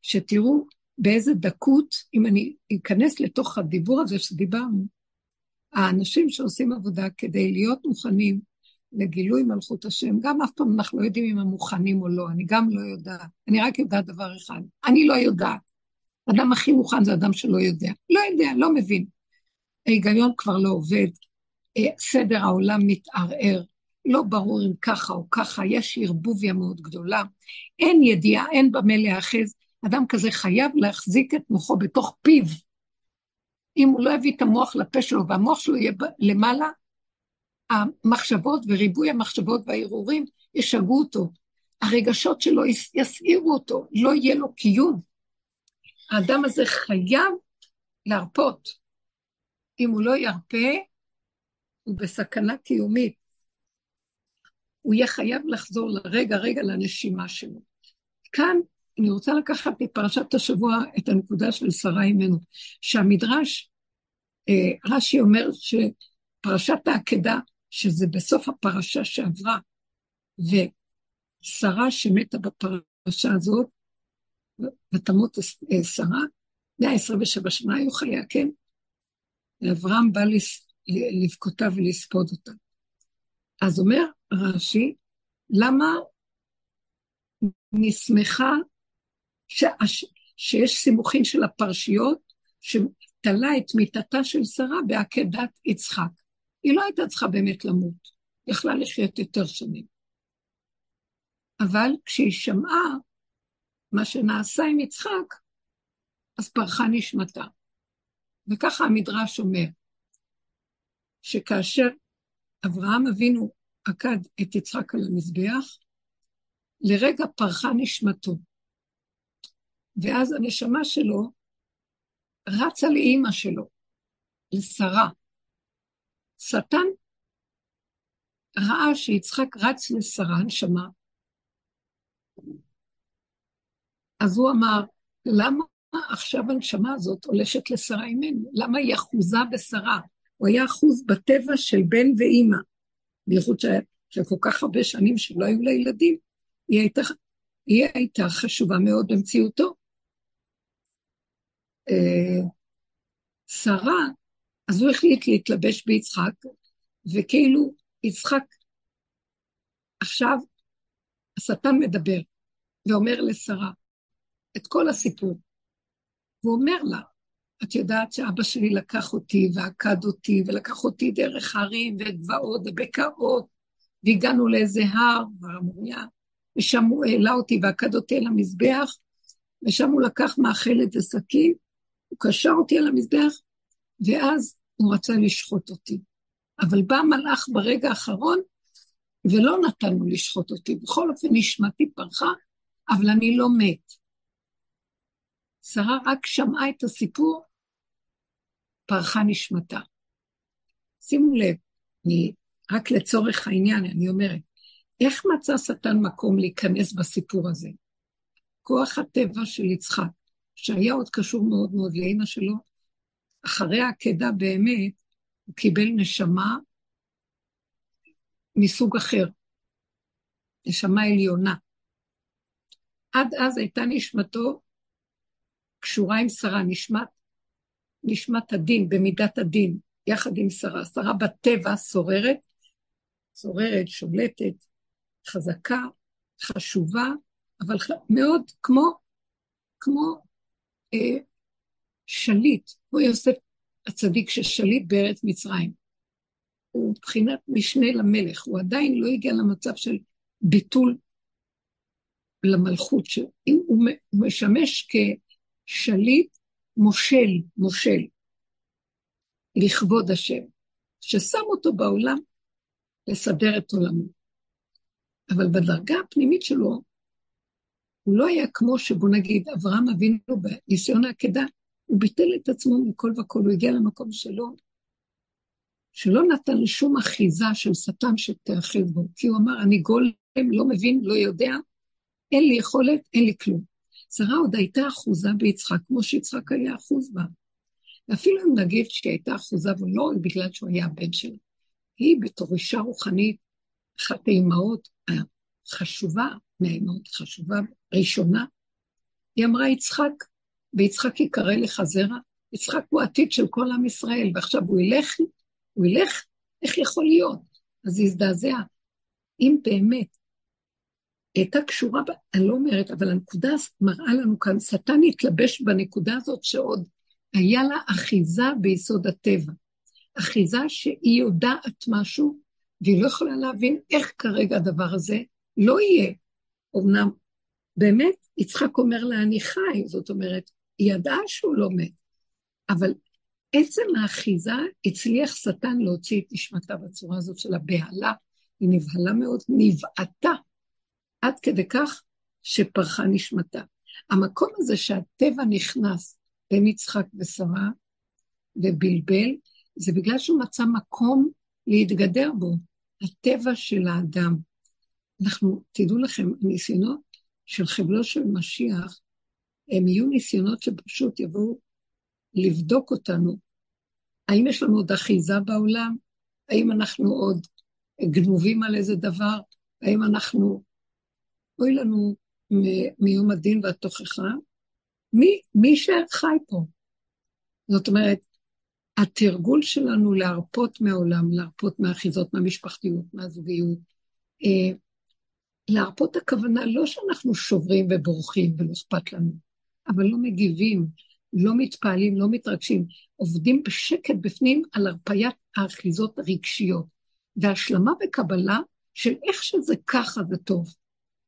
שתראו באיזה דקות, אם אני אכנס לתוך הדיבור הזה שדיברנו, האנשים שעושים עבודה כדי להיות מוכנים לגילוי מלכות השם, גם אף פעם אנחנו לא יודעים אם הם מוכנים או לא, אני גם לא יודעת. אני רק יודעת דבר אחד, אני לא יודעת. האדם הכי מוכן זה אדם שלא יודע. לא יודע, לא מבין. ההיגיון כבר לא עובד, אה, סדר העולם מתערער, לא ברור אם ככה או ככה, יש ערבוביה מאוד גדולה, אין ידיעה, אין במה להיאחז, אדם כזה חייב להחזיק את מוחו בתוך פיו. אם הוא לא יביא את המוח לפה שלו והמוח שלו יהיה למעלה, המחשבות וריבוי המחשבות והערעורים ישגעו אותו. הרגשות שלו יסעירו אותו, לא יהיה לו קיום. האדם הזה חייב להרפות. אם הוא לא ירפה, הוא בסכנה קיומית. הוא יהיה חייב לחזור לרגע, רגע לנשימה שלו. כאן אני רוצה לקחת מפרשת השבוע את הנקודה של שרה אימנו, שהמדרש, אה, רש"י אומר שפרשת העקדה, שזה בסוף הפרשה שעברה, ושרה שמתה בפרשה הזאת, ותמות אה, שרה, 127 שנה היו חייה, כן? ואברהם בא לבכותה ולספוד אותה. אז אומר רש"י, למה נסמכה ש... שיש סימוכין של הפרשיות שתלה את מיתתה של שרה בעקדת יצחק. היא לא הייתה צריכה באמת למות, יכלה לחיות יותר שנים. אבל כשהיא שמעה מה שנעשה עם יצחק, אז פרחה נשמתה. וככה המדרש אומר, שכאשר אברהם אבינו עקד את יצחק על המזבח, לרגע פרחה נשמתו. ואז הנשמה שלו רצה לאימא שלו, לשרה. שטן ראה שיצחק רץ לשרה, הנשמה, אז הוא אמר, למה עכשיו הנשמה הזאת הולכת לשרה אימנו? למה היא אחוזה בשרה? הוא היה אחוז בטבע של בן ואימא, בייחוד שכל כך הרבה שנים שלא היו לה ילדים, היא הייתה, היא הייתה חשובה מאוד במציאותו. אה, שרה, אז הוא החליט להתלבש ביצחק, וכאילו יצחק, עכשיו השטן מדבר ואומר לשרה את כל הסיפור. והוא אומר לה, את יודעת שאבא שלי לקח אותי ועקד אותי, ולקח אותי דרך הרים וגבעות ובקעות, והגענו לאיזה הר, הר המוריה, ושם הוא העלה אותי ועקד אותי על המזבח, ושם הוא לקח מאכלת וסכין, הוא קשר אותי על המזבח, ואז הוא רצה לשחוט אותי. אבל בא מלאך ברגע האחרון, ולא נתנו לשחוט אותי. בכל אופן, נשמתי פרחה, אבל אני לא מת. שרה רק שמעה את הסיפור, פרחה נשמתה. שימו לב, אני, רק לצורך העניין, אני אומרת, איך מצא שטן מקום להיכנס בסיפור הזה? כוח הטבע של יצחק, שהיה עוד קשור מאוד מאוד לאימא שלו, אחרי העקדה באמת, הוא קיבל נשמה מסוג אחר, נשמה עליונה. עד אז הייתה נשמתו קשורה עם שרה, נשמת, נשמת הדין, במידת הדין, יחד עם שרה. שרה בטבע שוררת, שוררת, שולטת, חזקה, חשובה, אבל מאוד כמו, כמו אה, שליט, כמו יוסף הצדיק ששליט בארץ מצרים. הוא מבחינת משנה למלך, הוא עדיין לא הגיע למצב של ביטול למלכות שלו. הוא משמש כשליט מושל, מושל, לכבוד השם, ששם אותו בעולם לסדר את עולמו. אבל בדרגה הפנימית שלו, הוא לא היה כמו שבוא נגיד אברהם אבינו בניסיון העקדה, הוא ביטל את עצמו מכל וכל, הוא הגיע למקום שלו, שלא נתן לשום אחיזה של שטן שתאחז בו, כי הוא אמר, אני גולם, לא מבין, לא יודע, אין לי יכולת, אין לי כלום. שרה עוד הייתה אחוזה ביצחק, כמו שיצחק היה אחוז בה. ואפילו אם נגיד שהיא הייתה אחוזה, ולא בגלל שהוא היה הבן שלה, היא בתור אישה רוחנית, אחת האימהות החשובה מהאימהות, חשובה ראשונה, היא אמרה יצחק, ויצחק יקרא לך זרע, יצחק הוא עתיד של כל עם ישראל, ועכשיו הוא ילך, הוא ילך, איך יכול להיות? אז היא הזדעזעה. אם באמת הייתה קשורה, אני לא אומרת, אבל הנקודה מראה לנו כאן, שטן התלבש בנקודה הזאת שעוד היה לה אחיזה ביסוד הטבע. אחיזה שהיא יודעת משהו, והיא לא יכולה להבין איך כרגע הדבר הזה לא יהיה. אמנם, באמת, יצחק אומר לה, אני חי, זאת אומרת, היא ידעה שהוא לא מת, אבל עצם האחיזה הצליח שטן להוציא את נשמתה בצורה הזאת של הבהלה, היא נבהלה מאוד, נבעטה, עד כדי כך שפרחה נשמתה. המקום הזה שהטבע נכנס בין יצחק ושרה ובלבל, זה בגלל שהוא מצא מקום להתגדר בו, הטבע של האדם. אנחנו, תדעו לכם, הניסיונות של חבלו של משיח, הם יהיו ניסיונות שפשוט יבואו לבדוק אותנו. האם יש לנו עוד אחיזה בעולם? האם אנחנו עוד גנובים על איזה דבר? האם אנחנו... אוי לנו מיום הדין והתוכחה. מי, מי שחי פה. זאת אומרת, התרגול שלנו להרפות מהעולם, להרפות מהאחיזות, מהמשפחתיות, מהזוגיות, אה, להרפות הכוונה לא שאנחנו שוברים ובורחים ולא אכפת לנו, אבל לא מגיבים, לא מתפעלים, לא מתרגשים, עובדים בשקט בפנים על הרפיית האחיזות הרגשיות, והשלמה וקבלה של איך שזה ככה זה טוב.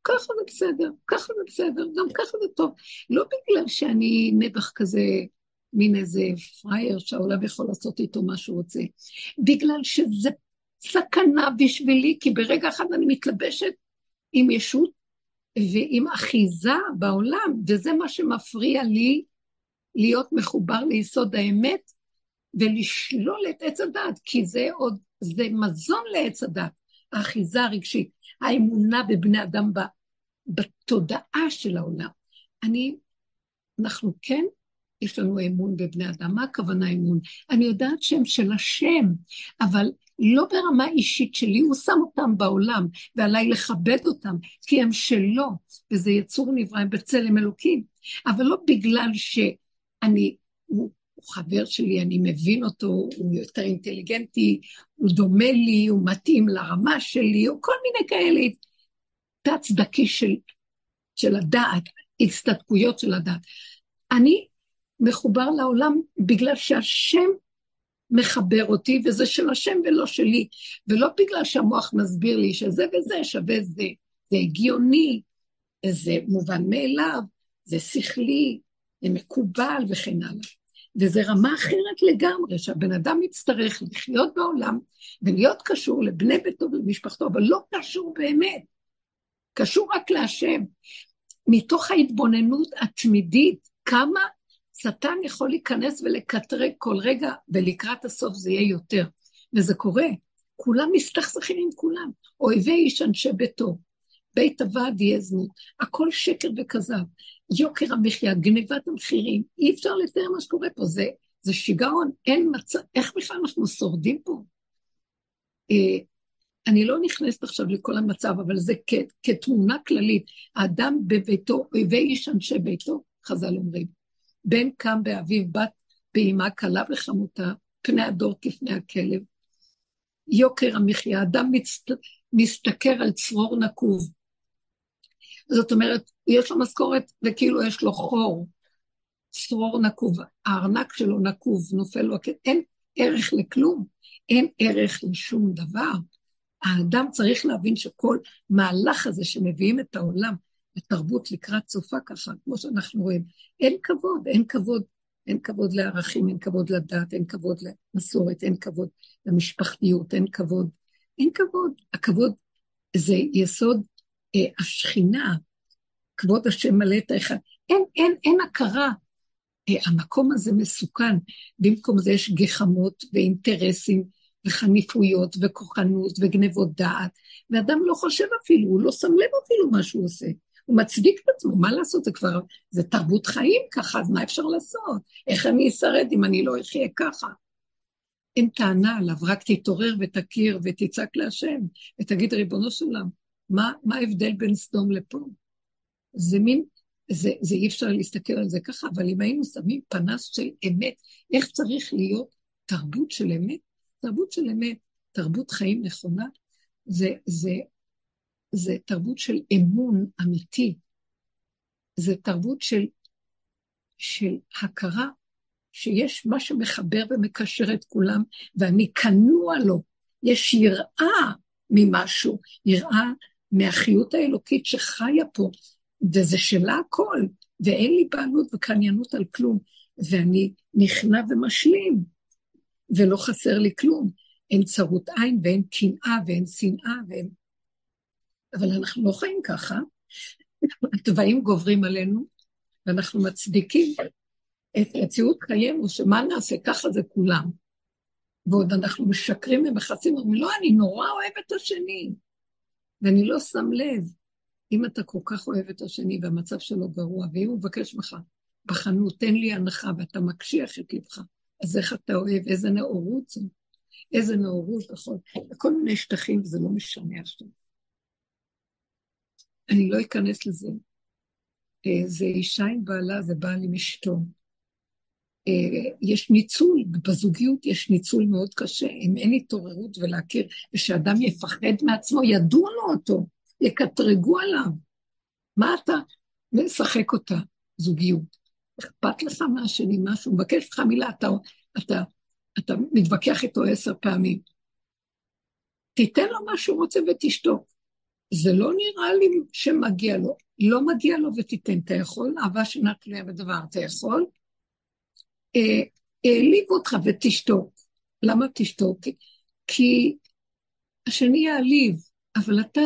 ככה זה בסדר, ככה זה בסדר, גם ככה זה טוב. לא בגלל שאני נדח כזה, מין איזה פראייר שהעולם יכול לעשות איתו מה שהוא רוצה, בגלל שזה סכנה בשבילי, כי ברגע אחד אני מתלבשת עם ישות ועם אחיזה בעולם, וזה מה שמפריע לי להיות מחובר ליסוד האמת ולשלול את עץ הדת, כי זה עוד, זה מזון לעץ הדת, האחיזה הרגשית, האמונה בבני אדם בתודעה של העולם. אני, אנחנו כן, יש לנו אמון בבני אדם. מה הכוונה אמון? אני יודעת שהם של השם, אבל לא ברמה אישית שלי, הוא שם אותם בעולם, ועליי לכבד אותם, כי הם שלו, וזה יצור נברא בצלם אלוקים. אבל לא בגלל שאני, הוא, הוא חבר שלי, אני מבין אותו, הוא יותר אינטליגנטי, הוא דומה לי, הוא מתאים לרמה שלי, או כל מיני כאלה תת-צדקי של, של הדעת, הצטדקויות של הדעת. אני מחובר לעולם בגלל שהשם מחבר אותי, וזה של השם ולא שלי, ולא בגלל שהמוח מסביר לי שזה וזה שווה זה. זה הגיוני, זה מובן מאליו, זה שכלי, זה מקובל וכן הלאה. וזו רמה אחרת לגמרי, שהבן אדם יצטרך לחיות בעולם ולהיות קשור לבני ביתו ולמשפחתו, אבל לא קשור באמת. קשור רק להשם. מתוך ההתבוננות התמידית, כמה שטן יכול להיכנס ולקטרג כל רגע, ולקראת הסוף זה יהיה יותר. וזה קורה. כולם מסתכסכים עם כולם. אויבי איש אנשי ביתו. בית הוועד יהיה זנות. הכל שקר וכזב. יוקר המחיה, גנבת המחירים, אי אפשר לתאר מה שקורה פה. זה, זה שיגעון, אין מצב, איך בכלל אנחנו שורדים פה? אה, אני לא נכנסת עכשיו לכל המצב, אבל זה כ, כתמונה כללית. האדם בביתו, אויבי איש אנשי ביתו, חז"ל אומרים. בן קם באביו, בת באמה, כלה וחמותה, פני הדור כפני הכלב. יוקר המחיה, אדם מצט... מסתכר על צרור נקוב. זאת אומרת, יש לו משכורת וכאילו יש לו חור, צרור נקוב, הארנק שלו נקוב, נופל לו, אין ערך לכלום, אין ערך לשום דבר. האדם צריך להבין שכל מהלך הזה שמביאים את העולם לתרבות לקראת סופה ככה, כמו שאנחנו רואים, אין כבוד, אין כבוד, אין כבוד לערכים, אין כבוד לדת, אין כבוד למסורת, אין כבוד למשפחתיות, אין כבוד, אין כבוד. הכבוד זה יסוד אה, השכינה, כבוד השם מלא את האחד. אין, אין, אין הכרה. אה, המקום הזה מסוכן. במקום זה יש גחמות ואינטרסים וחניפויות וכוחנות וגנבות דעת, ואדם לא חושב אפילו, הוא לא שם לב אפילו מה שהוא עושה. הוא מצדיק את עצמו, מה לעשות? זה כבר, זה תרבות חיים ככה, אז מה אפשר לעשות? איך אני אשרד אם אני לא אחיה ככה? אין טענה עליו, רק תתעורר ותכיר ותצעק להשם, ותגיד, ריבונו של עולם, מה, מה ההבדל בין סדום לפה? זה מין, זה, זה אי אפשר להסתכל על זה ככה, אבל אם היינו שמים פנס של אמת, איך צריך להיות תרבות של אמת? תרבות של אמת, תרבות חיים נכונה, זה, זה, זה תרבות של אמון אמיתי. זה תרבות של, של הכרה שיש מה שמחבר ומקשר את כולם, ואני כנוע לו. יש יראה ממשהו, יראה מהחיות האלוקית שחיה פה, וזה שלה הכל, ואין לי בעלות וקניינות על כלום, ואני נכנע ומשלים, ולא חסר לי כלום. אין צרות עין ואין קנאה ואין שנאה ואין... אבל אנחנו לא חיים ככה. התוואים גוברים עלינו, ואנחנו מצדיקים את מציאות חיינו, שמה נעשה, ככה זה כולם. ועוד אנחנו משקרים ומכסים, אומרים, לא, אני נורא אוהב את השני, ואני לא שם לב. אם אתה כל כך אוהב את השני והמצב שלו גרוע, ואם הוא מבקש ממך בחנות, תן לי הנחה, ואתה מקשיח את לבך, אז איך אתה אוהב, איזה נאורות זו, איזה נאורות, נכון, כל מיני שטחים, זה לא משנה עכשיו. אני לא אכנס לזה. אה, זה אישה עם בעלה, זה בעל עם אשתו. אה, יש ניצול, בזוגיות יש ניצול מאוד קשה. אם אין התעוררות ולהכיר, ושאדם יפחד מעצמו, ידוע לו אותו, יקטרגו עליו. מה אתה משחק אותה, זוגיות? אכפת לך מהשני משהו, מבקש לך מילה, אתה, אתה, אתה מתווכח איתו עשר פעמים. תיתן לו מה שהוא רוצה ותשתוק. זה לא נראה לי שמגיע לו. לא מגיע לו ותיתן. אתה יכול? אהבה שאינה תלויה בדבר. אתה יכול? אה, העליב אותך ותשתוק. למה תשתוק? כי השני יעליב, אבל אתה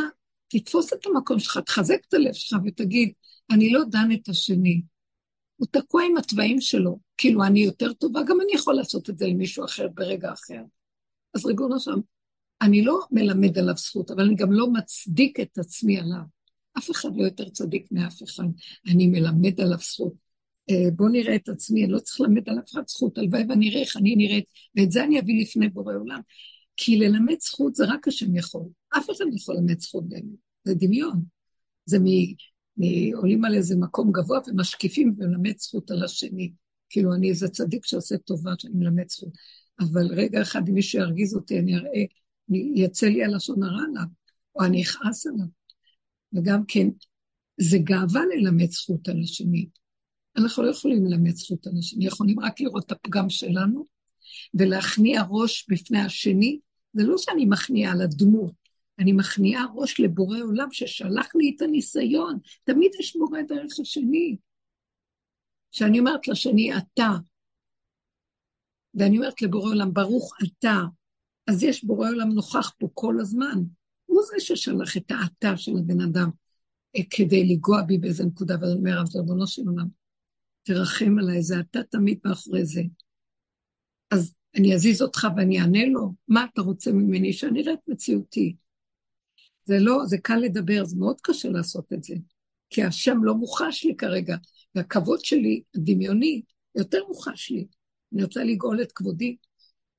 תתפוס את המקום שלך, תחזק את הלב שלך ותגיד, אני לא דן את השני. הוא תקוע עם התוואים שלו, כאילו אני יותר טובה, גם אני יכול לעשות את זה למישהו אחר ברגע אחר. אז ריבונו שם, אני לא מלמד עליו זכות, אבל אני גם לא מצדיק את עצמי עליו. אף אחד לא יותר צדיק מאף אחד. אני מלמד עליו זכות. אה, בואו נראה את עצמי, אני לא צריך ללמד על אף אחד זכות, הלוואי ואני אראה איך אני נראית, ואת זה אני אביא לפני בורא עולם. כי ללמד זכות זה רק השם יכול. אף אחד לא יכול ללמד זכות באמת, זה דמיון. זה מ... עולים על איזה מקום גבוה ומשקיפים ולמד זכות על השני. כאילו, אני איזה צדיק שעושה טובה שאני מלמד זכות. אבל רגע אחד, אם מישהו ירגיז אותי, אני אראה, יצא לי הלשון הרע עליו, או אני אכעס עליו. וגם כן, זה גאווה ללמד זכות על השני. אנחנו לא יכולים ללמד זכות על השני, יכולים רק לראות את הפגם שלנו ולהכניע ראש בפני השני. זה לא שאני מכניעה על הדמות, אני מכניעה ראש לבורא עולם ששלח לי את הניסיון. תמיד יש בורא דרך השני. כשאני אומרת לשני, אתה, ואני אומרת לבורא עולם, ברוך אתה, אז יש בורא עולם נוכח פה כל הזמן. הוא זה ששלח את האתה של הבן אדם אה, כדי לנגוע בי באיזה נקודה, ואני אומר, אז ריבונו של עולם, תרחם עליי, זה אתה תמיד מאחורי זה. אז אני אזיז אותך ואני אענה לו? מה אתה רוצה ממני? שאני אראה את מציאותי. זה לא, זה קל לדבר, זה מאוד קשה לעשות את זה. כי השם לא מוחש לי כרגע, והכבוד שלי, הדמיוני, יותר מוחש לי. אני רוצה לגאול את כבודי,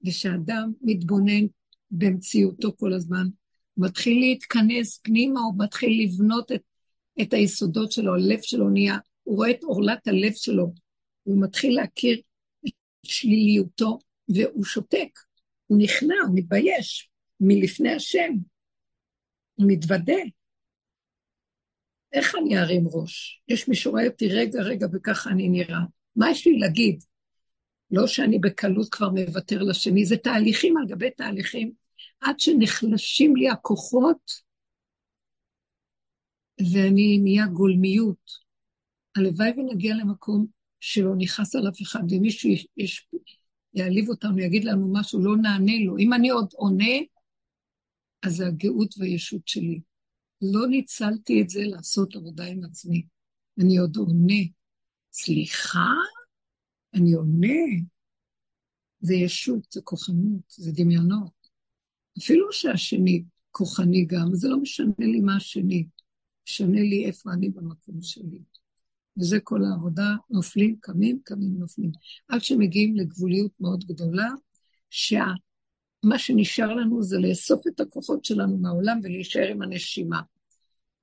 ושאדם מתבונן במציאותו כל הזמן, מתחיל להתכנס פנימה, הוא מתחיל לבנות את, את היסודות שלו, הלב שלו נהיה, הוא רואה את עורלת הלב שלו, הוא מתחיל להכיר את שליליותו, והוא שותק, הוא נכנע, הוא מתבייש מלפני השם, הוא מתוודה. איך אני ארים ראש? יש מי שרואה אותי רגע, רגע, וככה אני נראה. מה יש לי להגיד? לא שאני בקלות כבר מוותר לשני, זה תהליכים על גבי תהליכים, עד שנחלשים לי הכוחות, ואני נהיה גולמיות. הלוואי ונגיע למקום שלא נכעס על אף אחד, ומישהו יש, יש, יעליב אותנו, יגיד לנו משהו, לא נענה לו. אם אני עוד עונה, אז זה הגאות והישות שלי. לא ניצלתי את זה לעשות עבודה עם עצמי. אני עוד עונה. סליחה? אני עונה. זה ישות, זה כוחנות, זה דמיונות. אפילו שהשני כוחני גם, זה לא משנה לי מה השני. משנה לי איפה אני במקום שלי. וזה כל העבודה, נופלים, קמים, קמים, נופלים. עד שמגיעים לגבוליות מאוד גדולה, שמה שנשאר לנו זה לאסוף את הכוחות שלנו מהעולם ולהישאר עם הנשימה.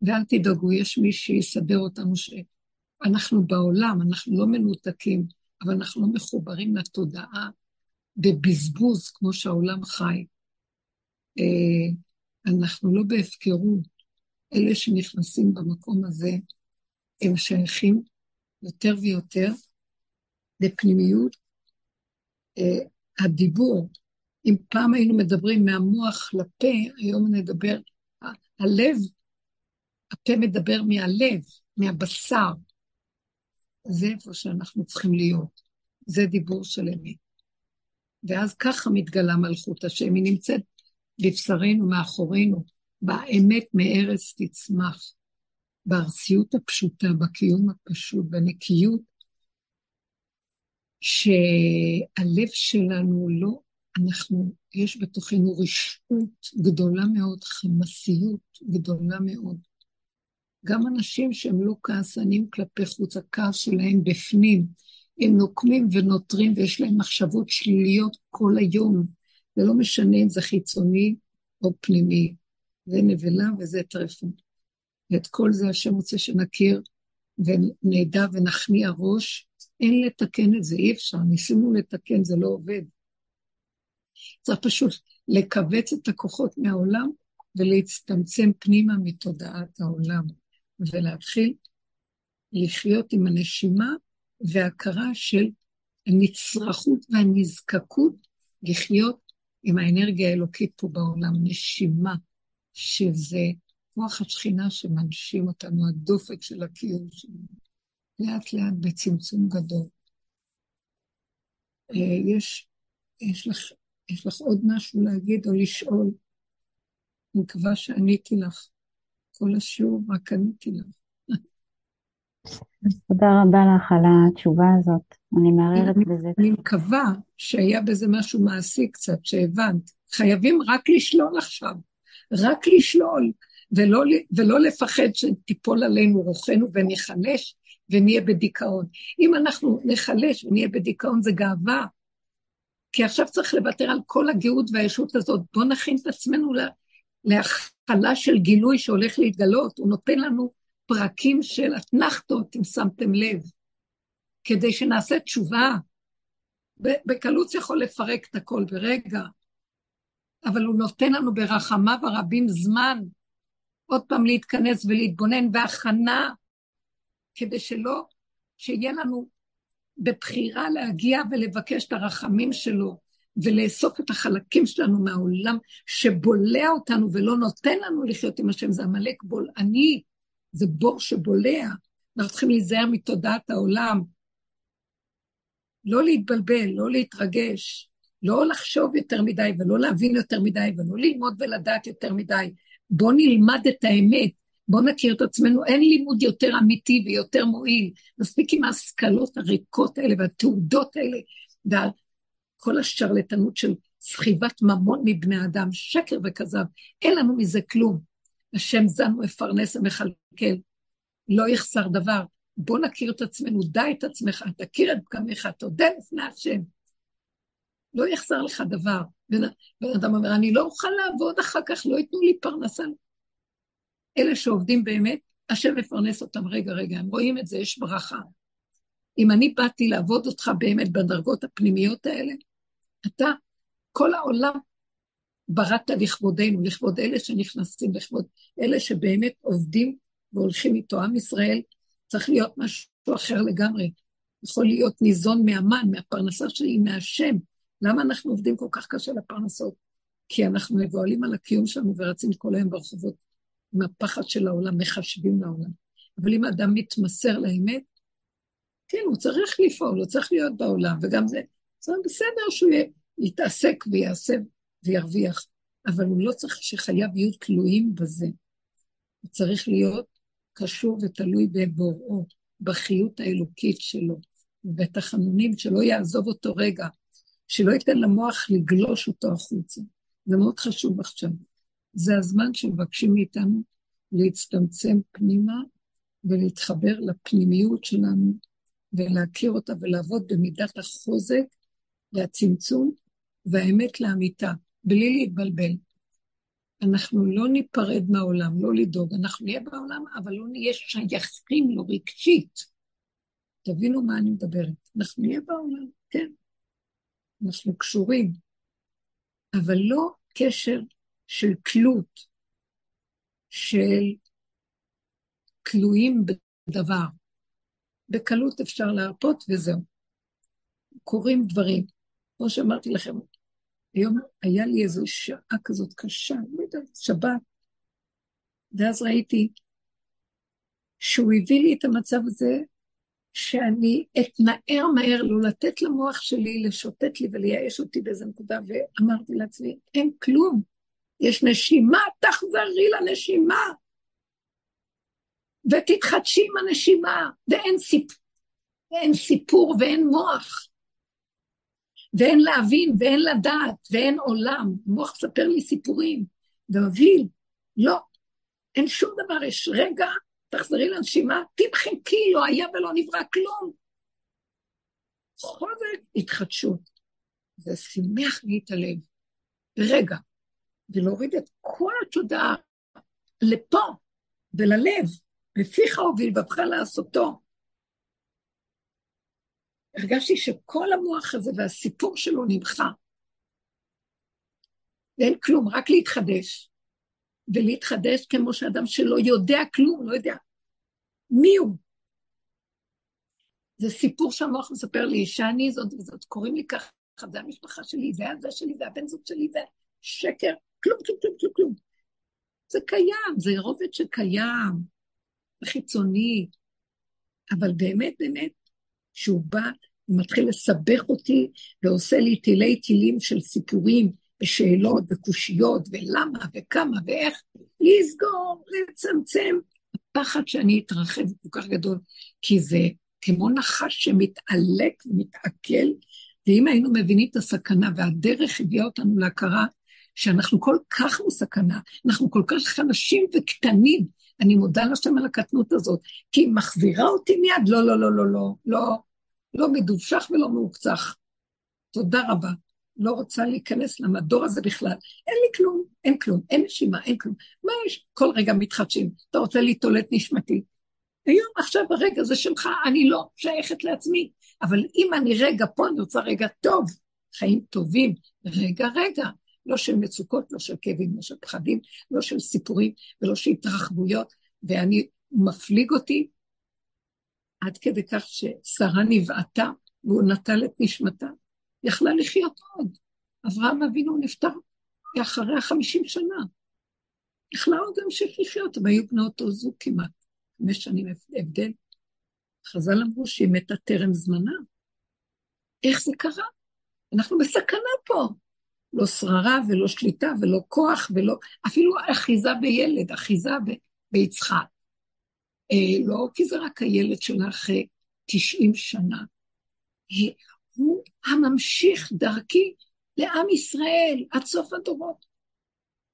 ואל תדאגו, יש מי שיסדר אותנו שאנחנו בעולם, אנחנו לא מנותקים, אבל אנחנו לא מחוברים לתודעה בבזבוז כמו שהעולם חי. אה, אנחנו לא בהפקרות. אלה שנכנסים במקום הזה, הם שייכים יותר ויותר לפנימיות אה, הדיבור. אם פעם היינו מדברים מהמוח לפה, היום נדבר, הלב, הפה מדבר מהלב, מהבשר. זה איפה שאנחנו צריכים להיות. זה דיבור של אמת. ואז ככה מתגלה מלכות השם, היא נמצאת בבשרנו, מאחורינו, באמת מארץ תצמח. בארסיות הפשוטה, בקיום הפשוט, בנקיות, שהלב שלנו לא, אנחנו, יש בתוכנו רשעות גדולה מאוד, חמסיות גדולה מאוד. גם אנשים שהם לא כעסנים כלפי חוץ, הכעס שלהם בפנים, הם נוקמים ונותרים ויש להם מחשבות שליליות כל היום, ולא משנה אם זה חיצוני או פנימי, זה נבלה וזה טרפות. ואת כל זה השם רוצה שנכיר ונדע ונכניע ראש. אין לתקן את זה, אי אפשר, ניסינו לתקן, זה לא עובד. צריך פשוט לכווץ את הכוחות מהעולם ולהצטמצם פנימה מתודעת העולם, ולהתחיל לחיות עם הנשימה והכרה של הנצרכות והנזקקות לחיות עם האנרגיה האלוקית פה בעולם, נשימה, שזה כוח השכינה שמנשים אותנו, הדופק של הקיום שלנו, לאט לאט בצמצום גדול. אה, יש, יש, לך, יש לך עוד משהו להגיד או לשאול? אני מקווה שעניתי לך. כל השיעור רק עניתי לך. תודה רבה לך על התשובה הזאת, אני מערערת בזה. אני מקווה שהיה בזה משהו מעשי קצת, שהבנת. חייבים רק לשלול עכשיו, רק לשלול. ולא, ולא לפחד שתיפול עלינו רוחנו וניחלש ונהיה בדיכאון. אם אנחנו ניחלש ונהיה בדיכאון זה גאווה, כי עכשיו צריך לוותר על כל הגאות והישות הזאת. בואו נכין את עצמנו להכלה של גילוי שהולך להתגלות. הוא נותן לנו פרקים של אתנחתות, אם שמתם לב, כדי שנעשה תשובה. בקלות יכול לפרק את הכל ברגע, אבל הוא נותן לנו ברחמיו הרבים זמן עוד פעם להתכנס ולהתבונן בהכנה, כדי שלא, שיהיה לנו בבחירה להגיע ולבקש את הרחמים שלו, ולאסוף את החלקים שלנו מהעולם שבולע אותנו ולא נותן לנו לחיות עם השם, זה עמלק בולעני, זה בור שבולע. אנחנו צריכים להיזהר מתודעת העולם. לא להתבלבל, לא להתרגש, לא לחשוב יותר מדי ולא להבין יותר מדי ולא ללמוד ולדעת יותר מדי, בואו נלמד את האמת, בואו נכיר את עצמנו, אין לימוד יותר אמיתי ויותר מועיל. מספיק עם ההשכלות הריקות האלה והתעודות האלה, כל השרלטנות של סחיבת ממון מבני אדם, שקר וכזב, אין לנו מזה כלום. השם זן ומפרנס ומכלכל, לא יחסר דבר. בוא נכיר את עצמנו, דע את עצמך, תכיר את פגמיך, תודה לפני השם. לא יחסר לך דבר. בן, בן אדם אומר, אני לא אוכל לעבוד אחר כך, לא ייתנו לי פרנסה. אלה שעובדים באמת, השם מפרנס אותם. רגע, רגע, הם רואים את זה, יש ברכה. אם אני באתי לעבוד אותך באמת בדרגות הפנימיות האלה, אתה, כל העולם בראת לכבודנו, לכבוד אלה שנכנסים, לכבוד אלה שבאמת עובדים והולכים איתו. עם ישראל צריך להיות משהו אחר לגמרי. יכול להיות ניזון מהמן, מהפרנסה שלי, מהשם. למה אנחנו עובדים כל כך קשה לפרנסות? כי אנחנו מבוהלים על הקיום שלנו ורצים כל היום ברחובות עם הפחד של העולם, מחשבים לעולם. אבל אם האדם מתמסר לאמת, כן, הוא צריך לפעול, הוא צריך להיות בעולם, וגם זה, זה בסדר שהוא יתעסק ויעשה וירוויח, אבל הוא לא צריך שחייו יהיו תלויים בזה. הוא צריך להיות קשור ותלוי בבוראו, בחיות האלוקית שלו, בתחנונים, שלא יעזוב אותו רגע, שלא ייתן למוח לגלוש אותו החוצה. זה מאוד חשוב עכשיו. זה הזמן שמבקשים מאיתנו להצטמצם פנימה ולהתחבר לפנימיות שלנו ולהכיר אותה ולעבוד במידת החוזק והצמצום והאמת לאמיתה, בלי להתבלבל. אנחנו לא ניפרד מהעולם, לא לדאוג, אנחנו נהיה בעולם, אבל לא נהיה שייכים לו רגשית. תבינו מה אני מדברת. אנחנו נהיה בעולם, כן. אנחנו קשורים, אבל לא קשר של תלות, של תלויים בדבר. בקלות אפשר להרפות וזהו. קורים דברים. כמו שאמרתי לכם, היום היה לי איזו שעה כזאת קשה, לא יודעת, שבת, ואז ראיתי שהוא הביא לי את המצב הזה שאני אתנער מהר, לא לתת למוח שלי לשוטט לי ולייאש אותי באיזה נקודה, ואמרתי לעצמי, אין כלום, יש נשימה, תחזרי לנשימה, ותתחדשי עם הנשימה, ואין סיפ... ואין סיפור ואין מוח, ואין להבין ואין לדעת ואין עולם. מוח מספר לי סיפורים, ומבהיל, לא, אין שום דבר, יש רגע תחזרי לנשימה, תמחקי, לא היה ולא נברא כלום. חוזק התחדשות. זה שימח לי את הלב, ברגע, ולהוריד את כל התודעה לפה וללב, בפיך הוביל ובך לעשותו. הרגשתי שכל המוח הזה והסיפור שלו נמחה. ואין כלום, רק להתחדש. ולהתחדש כמו שאדם שלא יודע כלום, לא יודע מי הוא. זה סיפור שהמוח מספר לי, שאני זאת וזאת, קוראים לי ככה, זה המשפחה שלי, זה הזה שלי, זה הבן זוג שלי, זה שקר, כלום, כלום, כלום, כלום. זה קיים, זה רובד שקיים, חיצוני, אבל באמת, באמת, שהוא בא, הוא מתחיל לסבך אותי ועושה לי תילי תילים של סיפורים, ושאלות וקושיות, ולמה וכמה ואיך, לסגור, לצמצם. הפחד שאני אתרחב הוא כל כך גדול, כי זה כמו נחש שמתעלק ומתעכל, ואם היינו מבינים את הסכנה, והדרך הביאה אותנו להכרה שאנחנו כל כך בסכנה, אנחנו כל כך חלשים וקטנים, אני מודה לשם על הקטנות הזאת, כי היא מחזירה אותי מיד, לא, לא, לא, לא, לא, לא, לא מדובשך ולא מעוקצך. תודה רבה. לא רוצה להיכנס למדור הזה בכלל. אין לי כלום, אין כלום, אין נשימה, אין כלום. מה יש? כל רגע מתחדשים. אתה רוצה להתעולת נשמתי. היום, עכשיו, הרגע זה שלך, אני לא שייכת לעצמי. אבל אם אני רגע פה, אני רוצה רגע טוב, חיים טובים, רגע, רגע. לא של מצוקות, לא של כאבים, לא של פחדים, לא של סיפורים ולא של התרחבויות, ואני, מפליג אותי עד כדי כך ששרה נבעטה והוא נטל את נשמתה. יכלה לחיות עוד. אברהם אבינו נפטר אחרי החמישים שנה. יכלה עוד להמשיך לחיות, הם היו בני אותו זוג כמעט, חמש שנים הבדל. חז"ל אמרו שהיא מתה טרם זמנה. איך זה קרה? אנחנו בסכנה פה. לא שררה ולא שליטה ולא כוח ולא, אפילו אחיזה בילד, אחיזה ב, ביצחק. אה, לא כי זה רק הילד שלה אחרי 90 שנה. הוא הממשיך דרכי לעם ישראל עד סוף הדורות.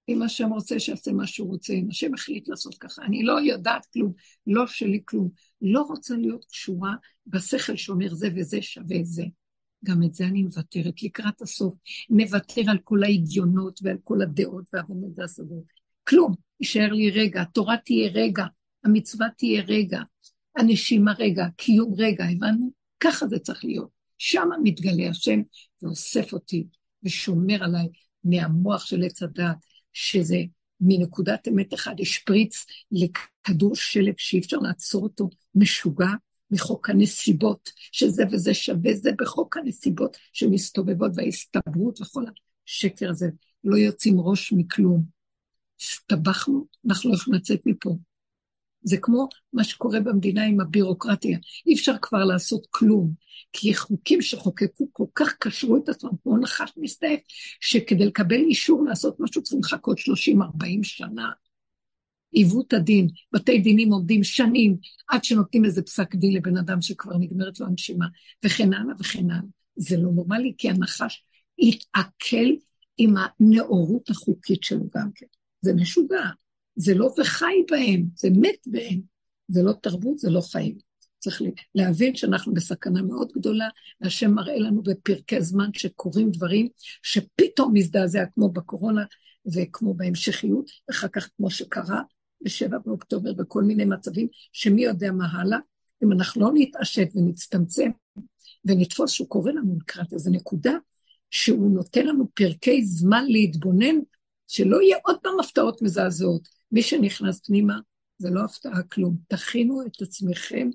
אם השם רוצה שיעשה מה שהוא רוצה, אם השם החליט לעשות ככה, אני לא יודעת כלום, לא שלי כלום. לא רוצה להיות קשורה בשכל שאומר זה וזה שווה זה. גם את זה אני מוותרת לקראת הסוף. נוותר על כל ההגיונות ועל כל הדעות והבנות והסודות. כלום, יישאר לי רגע, התורה תהיה רגע, המצווה תהיה רגע, הנשימה רגע, קיום רגע, הבנו? ככה זה צריך להיות. שם מתגלה השם ואוסף אותי ושומר עליי מהמוח של עץ הדעת, שזה מנקודת אמת אחד השפריץ לכדור שלג שאי אפשר לעצור אותו, משוגע, מחוק הנסיבות, שזה וזה שווה זה בחוק הנסיבות שמסתובבות וההסתברות וכל השקר הזה, לא יוצאים ראש מכלום. הסתבכנו, אנחנו לא יכולים לצאת מפה. זה כמו מה שקורה במדינה עם הבירוקרטיה. אי אפשר כבר לעשות כלום, כי חוקים שחוקקו כל כך קשרו את עצמם, כמו נחש מסתעף, שכדי לקבל אישור לעשות משהו צריכים לחכות 30-40 שנה. עיוות הדין, בתי דינים עומדים שנים עד שנותנים איזה פסק דין לבן אדם שכבר נגמרת לו הנשימה, וכן הלאה וכן הלאה. זה לא נורמלי, כי הנחש יתעכל עם הנאורות החוקית שלו גם כן. זה משוגע. זה לא וחי בהם, זה מת בהם. זה לא תרבות, זה לא חיים. צריך להבין שאנחנו בסכנה מאוד גדולה, והשם מראה לנו בפרקי זמן שקורים דברים שפתאום מזדעזע, כמו בקורונה וכמו בהמשכיות, אחר כך כמו שקרה ב-7 באוקטובר, בכל מיני מצבים, שמי יודע מה הלאה, אם אנחנו לא נתעשת ונצטמצם ונתפוס שהוא קורא לנו לקראת איזו נקודה, שהוא נותן לנו פרקי זמן להתבונן, שלא יהיה עוד פעם הפתעות מזעזעות. מי שנכנס פנימה, זה לא הפתעה כלום. תכינו את עצמכם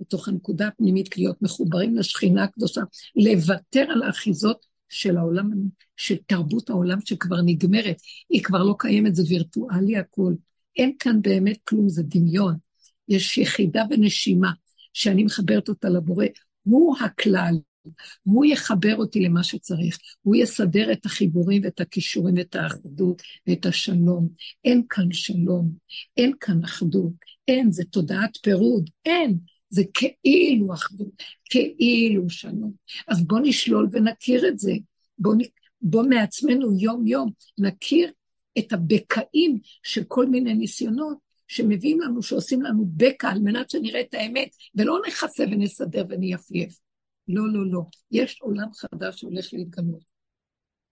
בתוך הנקודה הפנימית, להיות מחוברים לשכינה הקדושה, לוותר על האחיזות של העולם, של תרבות העולם שכבר נגמרת, היא כבר לא קיימת, זה וירטואלי הכול. אין כאן באמת כלום, זה דמיון. יש יחידה ונשימה שאני מחברת אותה לבורא, הוא הכלל, הוא יחבר אותי למה שצריך, הוא יסדר את החיבורים ואת הכישורים ואת האחדות ואת השלום. אין כאן שלום, אין כאן אחדות, אין, זה תודעת פירוד, אין. זה כאילו אחדות, כאילו שלום. אז בואו נשלול ונכיר את זה. בואו בוא מעצמנו יום-יום נכיר את הבקעים של כל מיני ניסיונות שמביאים לנו, שעושים לנו בקע על מנת שנראה את האמת, ולא נכסה ונסדר ונייפייף. לא, לא, לא. יש עולם חדש שהולך להתגלות.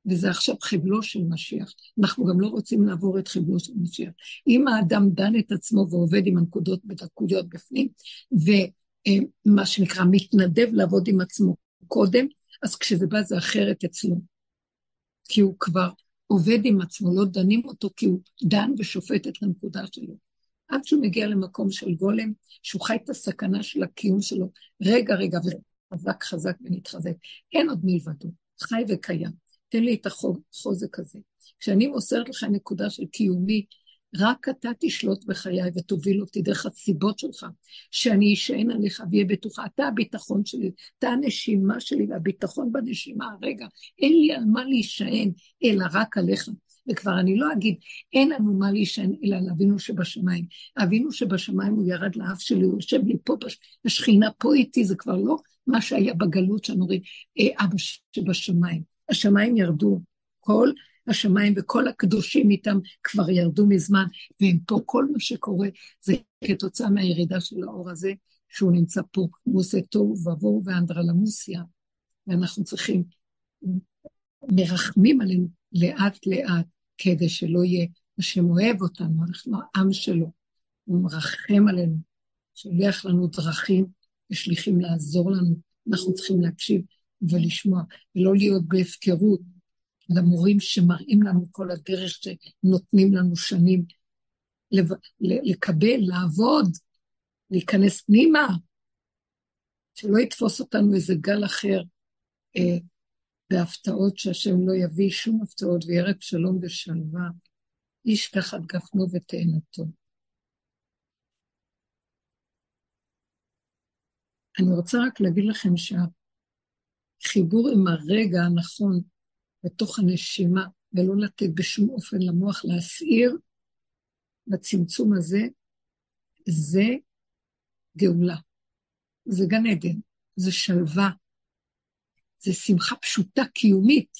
וזה עכשיו חבלו של משיח. אנחנו גם לא רוצים לעבור את חבלו של משיח. אם האדם דן את עצמו ועובד עם הנקודות בדקויות בפנים, ומה שנקרא מתנדב לעבוד עם עצמו קודם, אז כשזה בא זה אחרת אצלו. כי הוא כבר עובד עם עצמו, לא דנים אותו כי הוא דן ושופט את הנקודה שלו. עד שהוא מגיע למקום של גולם, שהוא חי את הסכנה של הקיום שלו, רגע, רגע, וחזק חזק ונתחזק. אין עוד מלבדו, חי וקיים. תן לי את החוזק הזה. כשאני מוסרת לך נקודה של קיומי, רק אתה תשלוט בחיי ותוביל אותי דרך הסיבות שלך, שאני אשען עליך ואהיה בטוחה. אתה הביטחון שלי, אתה הנשימה שלי והביטחון בנשימה. רגע, אין לי על מה להישען, אלא רק עליך. וכבר אני לא אגיד, אין לנו מה להישען אלא על אבינו שבשמיים. אבינו שבשמיים הוא ירד לאף שלי, הוא יושב לי פה, השכינה פה איתי, זה כבר לא מה שהיה בגלות שאנו רואים, אה, אבא שבשמיים. השמיים ירדו, כל השמיים וכל הקדושים איתם כבר ירדו מזמן, והם פה, כל מה שקורה זה כתוצאה מהירידה של האור הזה, שהוא נמצא פה, הוא עושה תוהו ובוהו ואנדרלמוסיה, ואנחנו צריכים, מרחמים עלינו לאט לאט, כדי שלא יהיה, השם אוהב אותנו, אנחנו העם שלו, הוא מרחם עלינו, שולח לנו דרכים ושליחים לעזור לנו, אנחנו צריכים להקשיב ולשמוע, ולא להיות בהפקרות, למורים שמראים לנו כל הדרך שנותנים לנו שנים לקבל, לעבוד, להיכנס פנימה, שלא יתפוס אותנו איזה גל אחר אה, בהפתעות שהשם לא יביא שום הפתעות וירק שלום ושלווה. איש תחת גפנו ותאנתו. אני רוצה רק להגיד לכם שהחיבור עם הרגע הנכון בתוך הנשימה, ולא לתת בשום אופן למוח להסעיר בצמצום הזה, זה גאולה. זה גן עדן, זה שלווה. זה שמחה פשוטה קיומית.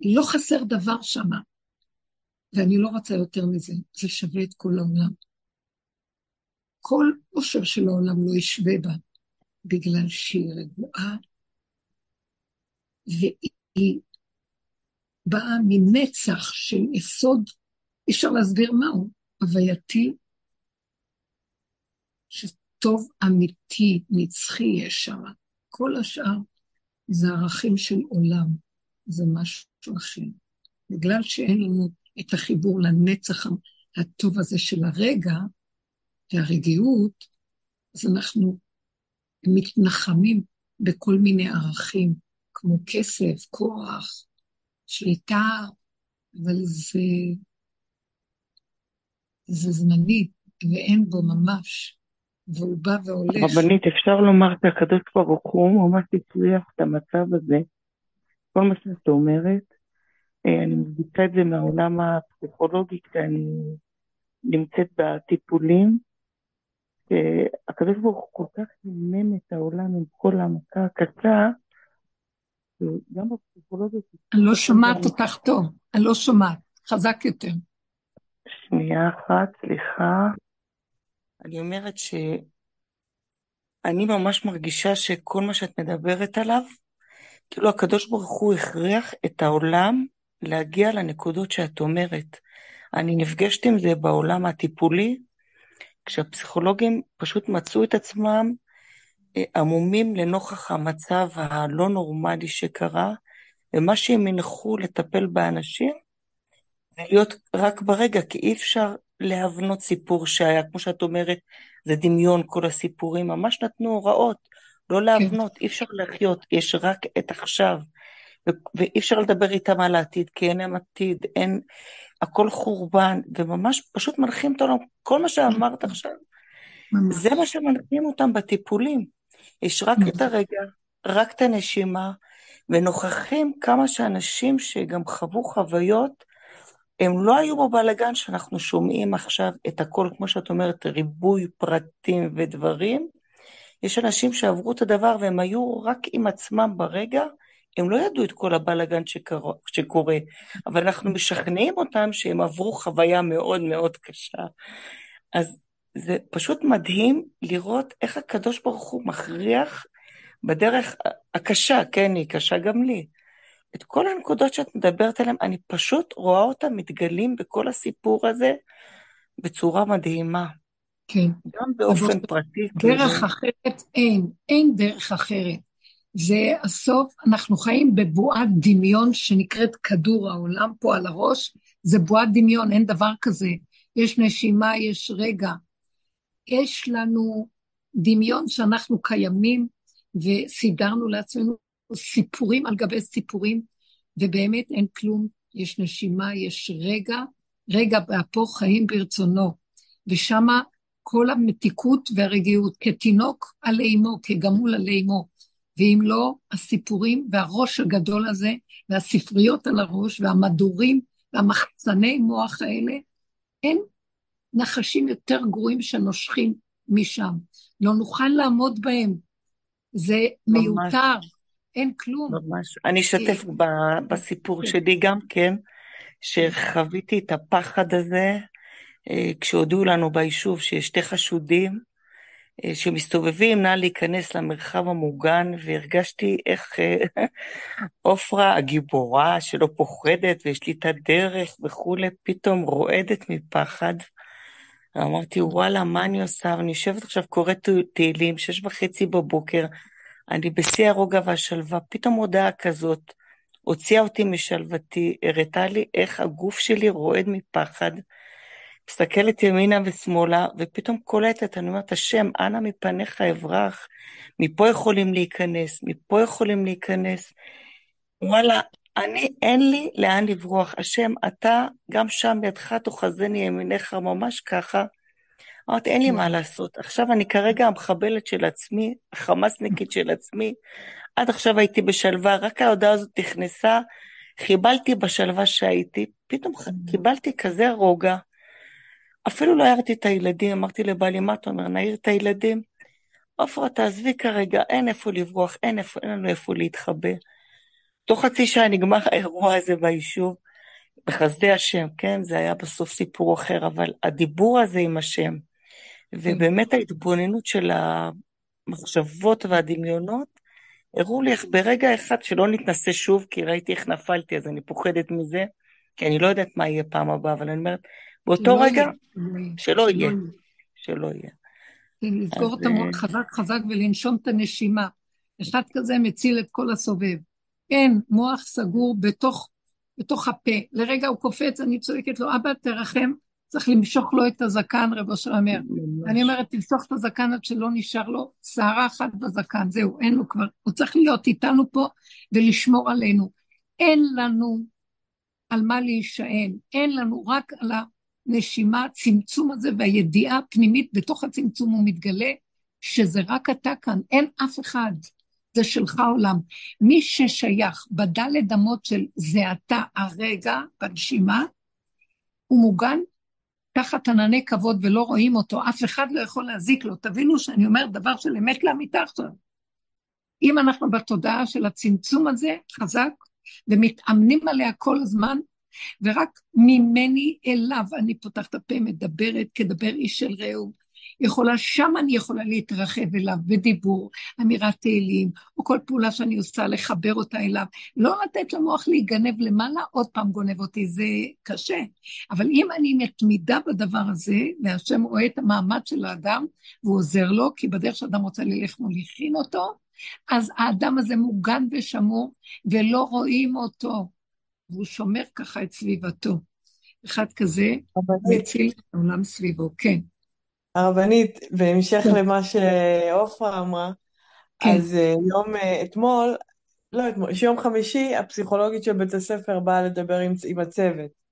לא חסר דבר שם. ואני לא רוצה יותר מזה, זה שווה את כל העולם. כל עושר של העולם לא ישווה בה, בגלל שהיא רגועה, והיא באה מנצח של יסוד, אי אפשר להסביר מהו, הווייתי, שטוב אמיתי, נצחי יש שם. כל השאר זה ערכים של עולם, זה משהו אחר. בגלל שאין לנו את החיבור לנצח הטוב הזה של הרגע והרגיעות, אז אנחנו מתנחמים בכל מיני ערכים, כמו כסף, כוח, שליטה, אבל זה, זה זמני, ואין בו ממש, והוא בא והולך. רבנית, אפשר לומר שהקדוש ברוך הוא ממש הצליח את המצב הזה. כל מה שאת אומרת, אה, אני מבדיחה את זה מהעולם הפסיכולוגי, כי אני נמצאת בטיפולים. הקדוש ברוך הוא כל כך הימם את העולם עם כל המכה הקשה, גם בפסיכולוגיה... אני לא שומעת אותך טוב, אני לא שומעת, חזק יותר. שנייה אחת, סליחה. אני אומרת שאני ממש מרגישה שכל מה שאת מדברת עליו, כאילו הקדוש ברוך הוא הכריח את העולם להגיע לנקודות שאת אומרת. אני נפגשת עם זה בעולם הטיפולי, כשהפסיכולוגים פשוט מצאו את עצמם עמומים לנוכח המצב הלא נורמלי שקרה, ומה שהם הנחו לטפל באנשים זה להיות רק ברגע, כי אי אפשר להבנות סיפור שהיה, כמו שאת אומרת, זה דמיון כל הסיפורים, ממש נתנו הוראות, לא כן. להבנות, כן. אי אפשר לחיות, יש רק את עכשיו. ואי אפשר לדבר איתם על העתיד, כי אין להם עתיד, אין, הכל חורבן, וממש פשוט מנחים את העולם, כל מה שאמרת עכשיו, זה מה שמנחים אותם בטיפולים. יש רק את הרגע, רק את הנשימה, ונוכחים כמה שאנשים שגם חוו חוויות, הם לא היו בבלגן שאנחנו שומעים עכשיו את הכל, כמו שאת אומרת, ריבוי פרטים ודברים. יש אנשים שעברו את הדבר והם היו רק עם עצמם ברגע, הם לא ידעו את כל הבלאגן שקורה, אבל אנחנו משכנעים אותם שהם עברו חוויה מאוד מאוד קשה. אז זה פשוט מדהים לראות איך הקדוש ברוך הוא מכריח בדרך הקשה, כן, היא קשה גם לי. את כל הנקודות שאת מדברת עליהן, אני פשוט רואה אותן מתגלים בכל הסיפור הזה בצורה מדהימה. כן. גם באופן פרטי. דרך כאילו. אחרת אין, אין דרך אחרת. זה הסוף, אנחנו חיים בבועת דמיון שנקראת כדור העולם פה על הראש, זה בועת דמיון, אין דבר כזה. יש נשימה, יש רגע. יש לנו דמיון שאנחנו קיימים וסידרנו לעצמנו סיפורים על גבי סיפורים, ובאמת אין כלום, יש נשימה, יש רגע, רגע באפו חיים ברצונו, ושמה כל המתיקות והרגיעות, כתינוק על אימו, כגמול על אימו. ואם לא, הסיפורים והראש הגדול הזה, והספריות על הראש, והמדורים, והמחצני מוח האלה, אין נחשים יותר גרועים שנושכים משם. לא נוכל לעמוד בהם. זה ממש. מיותר, אין כלום. ממש. אני אשתף בסיפור כן. שלי גם כן, שחוויתי את הפחד הזה, אה, כשהודיעו לנו ביישוב שיש שתי חשודים, אה, שמסתובבים, נא להיכנס למרחב המוגן, והרגשתי איך אה, עופרה הגיבורה שלא פוחדת ויש לי את הדרך וכולי, פתאום רועדת מפחד. ואמרתי, וואלה, מה אני עושה? ואני יושבת עכשיו, קוראת תהילים, שש וחצי בבוקר, אני בשיא הרוגע והשלווה, פתאום הודעה כזאת הוציאה אותי משלוותי, הראתה לי איך הגוף שלי רועד מפחד. מסתכלת ימינה ושמאלה, ופתאום קולטת, אני אומרת, השם, אנא מפניך אברח, מפה יכולים להיכנס, מפה יכולים להיכנס. וואלה, אני, אין לי לאן לברוח. השם, אתה גם שם ידך תאחזני ימיניך, ממש ככה. אמרתי, אין לי מה לעשות. עכשיו אני כרגע המחבלת של עצמי, החמאסניקית של עצמי. עד עכשיו הייתי בשלווה, רק ההודעה הזאת נכנסה, חיבלתי בשלווה שהייתי, פתאום קיבלתי כזה רוגע. אפילו לא הערתי את הילדים, אמרתי לבעלי, מה אתה אומר, נעיר את הילדים? עפרה, תעזבי כרגע, אין איפה לברוח, אין, איפה, אין לנו איפה להתחבא. תוך חצי שעה נגמר האירוע הזה ביישוב, בחסדי השם, כן? זה היה בסוף סיפור אחר, אבל הדיבור הזה עם השם, ובאמת ההתבוננות של המחשבות והדמיונות, הראו לי איך ברגע אחד שלא נתנסה שוב, כי ראיתי איך נפלתי, אז אני פוחדת מזה, כי אני לא יודעת מה יהיה פעם הבאה, אבל אני אומרת, באותו רגע, שלא יהיה, שלא יהיה. לסגור את המוח אה, חזק חזק ולנשום את הנשימה. אחד כזה מציל את כל הסובב. אין, מוח סגור בתוך, בתוך הפה. לרגע הוא קופץ, אני צועקת לו, אבא, תרחם, צריך למשוך לו את הזקן, רב אשר אומר. אני אומרת, תמשוך את הזקן עד שלא נשאר לו שערה אחת בזקן, זהו, אין לו כבר. הוא צריך להיות איתנו פה ולשמור עלינו. אין לנו על מה להישען, אין לנו רק על הנשימה, הצמצום הזה והידיעה הפנימית בתוך הצמצום הוא מתגלה שזה רק אתה כאן, אין אף אחד. זה שלך עולם. מי ששייך בדלת אמות של זה אתה הרגע, בנשימה, הוא מוגן תחת ענני כבוד ולא רואים אותו, אף אחד לא יכול להזיק לו. תבינו שאני אומרת דבר של אמת לאמיתה עכשיו. אם אנחנו בתודעה של הצמצום הזה חזק, ומתאמנים עליה כל הזמן, ורק ממני אליו אני פותחת הפה, מדברת כדבר איש של רעהו. יכולה, שם אני יכולה להתרחב אליו בדיבור, אמירת תהילים, או כל פעולה שאני עושה, לחבר אותה אליו. לא לתת למוח להיגנב למעלה, עוד פעם גונב אותי, זה קשה. אבל אם אני מתמידה בדבר הזה, והשם רואה את המעמד של האדם, והוא עוזר לו, כי בדרך שאדם רוצה ללך מוליכין אותו, אז האדם הזה מוגן ושמור, ולא רואים אותו. והוא שומר ככה את סביבתו. אחד כזה מציל את העולם סביבו, כן. הרבנית, בהמשך כן. למה שעופרה אמרה, כן. אז אה, יום אה, אתמול, לא אתמול, יום חמישי, הפסיכולוגית של בית הספר באה לדבר עם, עם הצוות.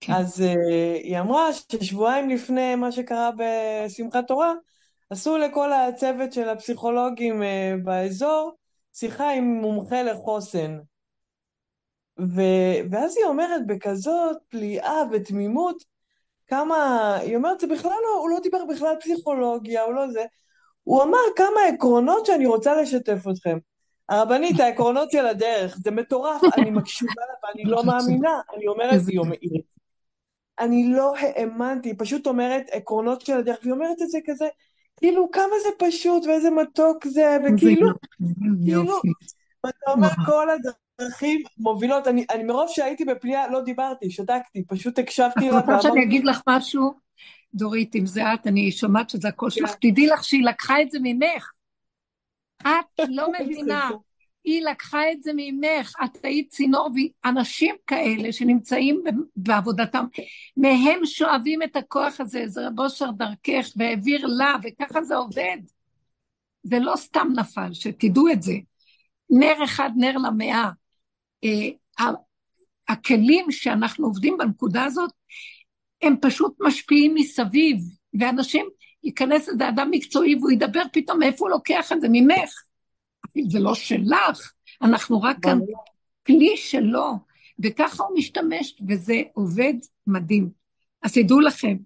כן. אז uh, היא אמרה ששבועיים לפני מה שקרה בשמחת תורה, עשו לכל הצוות של הפסיכולוגים uh, באזור שיחה עם מומחה לחוסן. ו... ואז היא אומרת בכזאת פליאה ותמימות, כמה, היא אומרת, זה בכלל לא, הוא לא דיבר בכלל פסיכולוגיה, הוא לא זה, הוא אמר כמה עקרונות שאני רוצה לשתף אתכם. הרבנית, העקרונות של הדרך, זה מטורף, אני מקשיבה לה ואני לא מאמינה, אני אומרת, היא אומרת, אני לא האמנתי, היא פשוט אומרת עקרונות של הדרך, והיא אומרת את זה כזה, כאילו כמה זה פשוט ואיזה מתוק זה, וכאילו, כאילו, ואתה אומר כל הדרך. דרכים מובילות, אני, אני מרוב שהייתי בפליאה לא דיברתי, שתקתי, פשוט הקשבתי לה. את רוצה שאני אגיד לך משהו? דורית, אם זה את, אני שומעת שזה הכל שלך, כן. תדעי לך שהיא לקחה את זה ממך. את לא מבינה, היא לקחה את זה ממך, את היית צינור, ואנשים כאלה שנמצאים בעבודתם, מהם שואבים את הכוח הזה, זה רב אושר דרכך, והעביר לה, וככה זה עובד. זה לא סתם נפל, שתדעו את זה. נר אחד, נר למאה. אה, הכלים שאנחנו עובדים בנקודה הזאת, הם פשוט משפיעים מסביב, ואנשים, ייכנס איזה אדם מקצועי והוא ידבר פתאום מאיפה הוא לוקח את זה, ממך. זה לא שלך, אנחנו רק כאן כלי שלו, וככה הוא משתמש, וזה עובד מדהים. אז תדעו לכם,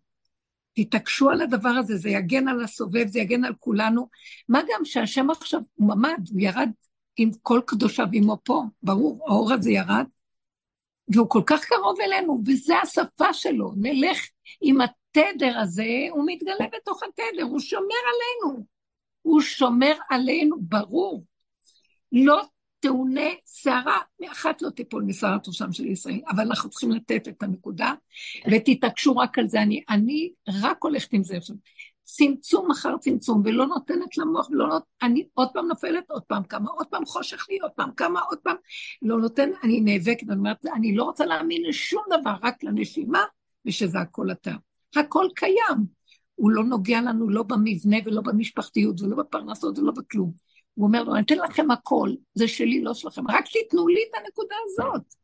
תתעקשו על הדבר הזה, זה יגן על הסובב, זה יגן על כולנו. מה גם שהשם עכשיו הוא ממ"ד, הוא ירד עם כל קדושיו עמו פה, ברור, האור הזה ירד, והוא כל כך קרוב אלינו, וזו השפה שלו, נלך עם התדר הזה, הוא מתגלה בתוך התדר, הוא שומר עלינו, הוא שומר עלינו, ברור. לא תאונה שערה, אחת לא תיפול משערת ראשם של ישראל, אבל אנחנו צריכים לתת את הנקודה, ותתעקשו רק על זה. אני, אני רק הולכת עם זה עכשיו. צמצום אחר צמצום, ולא נותנת למוח, ולא נות... אני עוד פעם נופלת, עוד פעם כמה, עוד פעם חושך לי, עוד פעם כמה, עוד פעם, לא נותן, אני נאבקת, אני אומרת, אני לא רוצה להאמין לשום דבר, רק לנשימה, ושזה הכל אתה. הכל קיים. הוא לא נוגע לנו לא במבנה ולא במשפחתיות ולא בפרנסות ולא בכלום. הוא אומר לו, אני אתן לכם הכל, זה שלי, לא שלכם, רק תיתנו לי את הנקודה הזאת.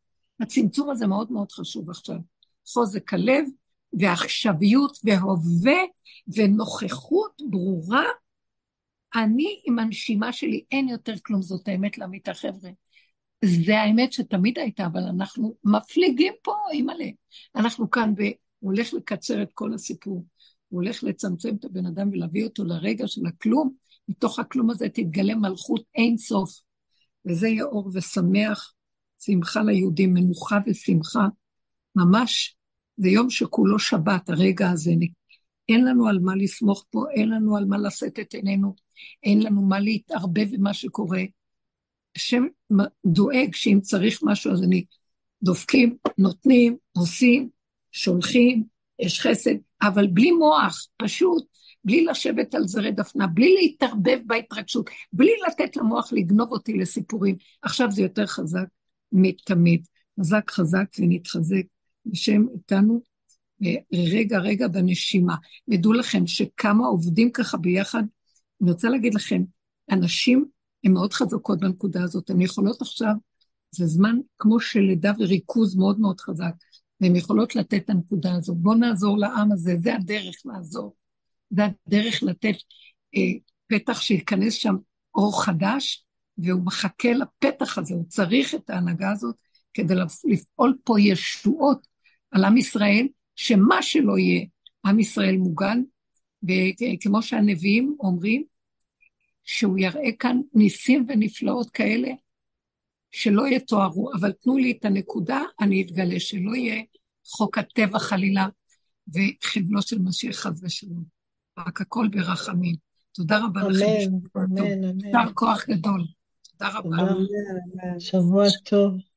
הצמצום הזה מאוד מאוד חשוב עכשיו. חוזק הלב, ועכשוויות והווה ונוכחות ברורה, אני עם הנשימה שלי, אין יותר כלום, זאת האמת לאמיתה, חבר'ה. זה האמת שתמיד הייתה, אבל אנחנו מפליגים פה, אימא'לה. אנחנו כאן, והוא הולך לקצר את כל הסיפור. הוא הולך לצמצם את הבן אדם ולהביא אותו לרגע של הכלום, מתוך הכלום הזה תתגלה מלכות אין סוף. וזה יהיה אור ושמח, שמחה ליהודים, מנוחה ושמחה. ממש, זה יום שכולו שבת, הרגע הזה. אין לנו על מה לסמוך פה, אין לנו על מה לשאת את עינינו, אין לנו מה להתערבב במה שקורה. השם דואג שאם צריך משהו, אז אני דופקים, נותנים, עושים, שולחים, יש חסד, אבל בלי מוח, פשוט, בלי לשבת על זרי דפנה, בלי להתערבב בהתרגשות, בלי לתת למוח לגנוב אותי לסיפורים. עכשיו זה יותר חזק מתמיד. חזק חזק ונתחזק. השם איתנו רגע רגע בנשימה. ודעו לכם שכמה עובדים ככה ביחד, אני רוצה להגיד לכם, אנשים הן מאוד חזקות בנקודה הזאת, הן יכולות עכשיו, זה זמן כמו של לידה וריכוז מאוד מאוד חזק, והן יכולות לתת את הנקודה הזאת. בואו נעזור לעם הזה, זה הדרך לעזור. זה הדרך לתת אה, פתח שייכנס שם אור חדש, והוא מחכה לפתח הזה, הוא צריך את ההנהגה הזאת כדי לפעול פה ישועות על עם ישראל, שמה שלא יהיה, עם ישראל מוגן, וכמו שהנביאים אומרים, שהוא יראה כאן ניסים ונפלאות כאלה שלא יתוארו, אבל תנו לי את הנקודה, אני אתגלה, שלא יהיה חוק הטבע חלילה וחבלו של משיח חס ושלום. רק הכל ברחמים. תודה רבה לכם. אמן, אמן, אמן. יישר כוח גדול. תודה רבה. אמן, אמן. שבוע טוב.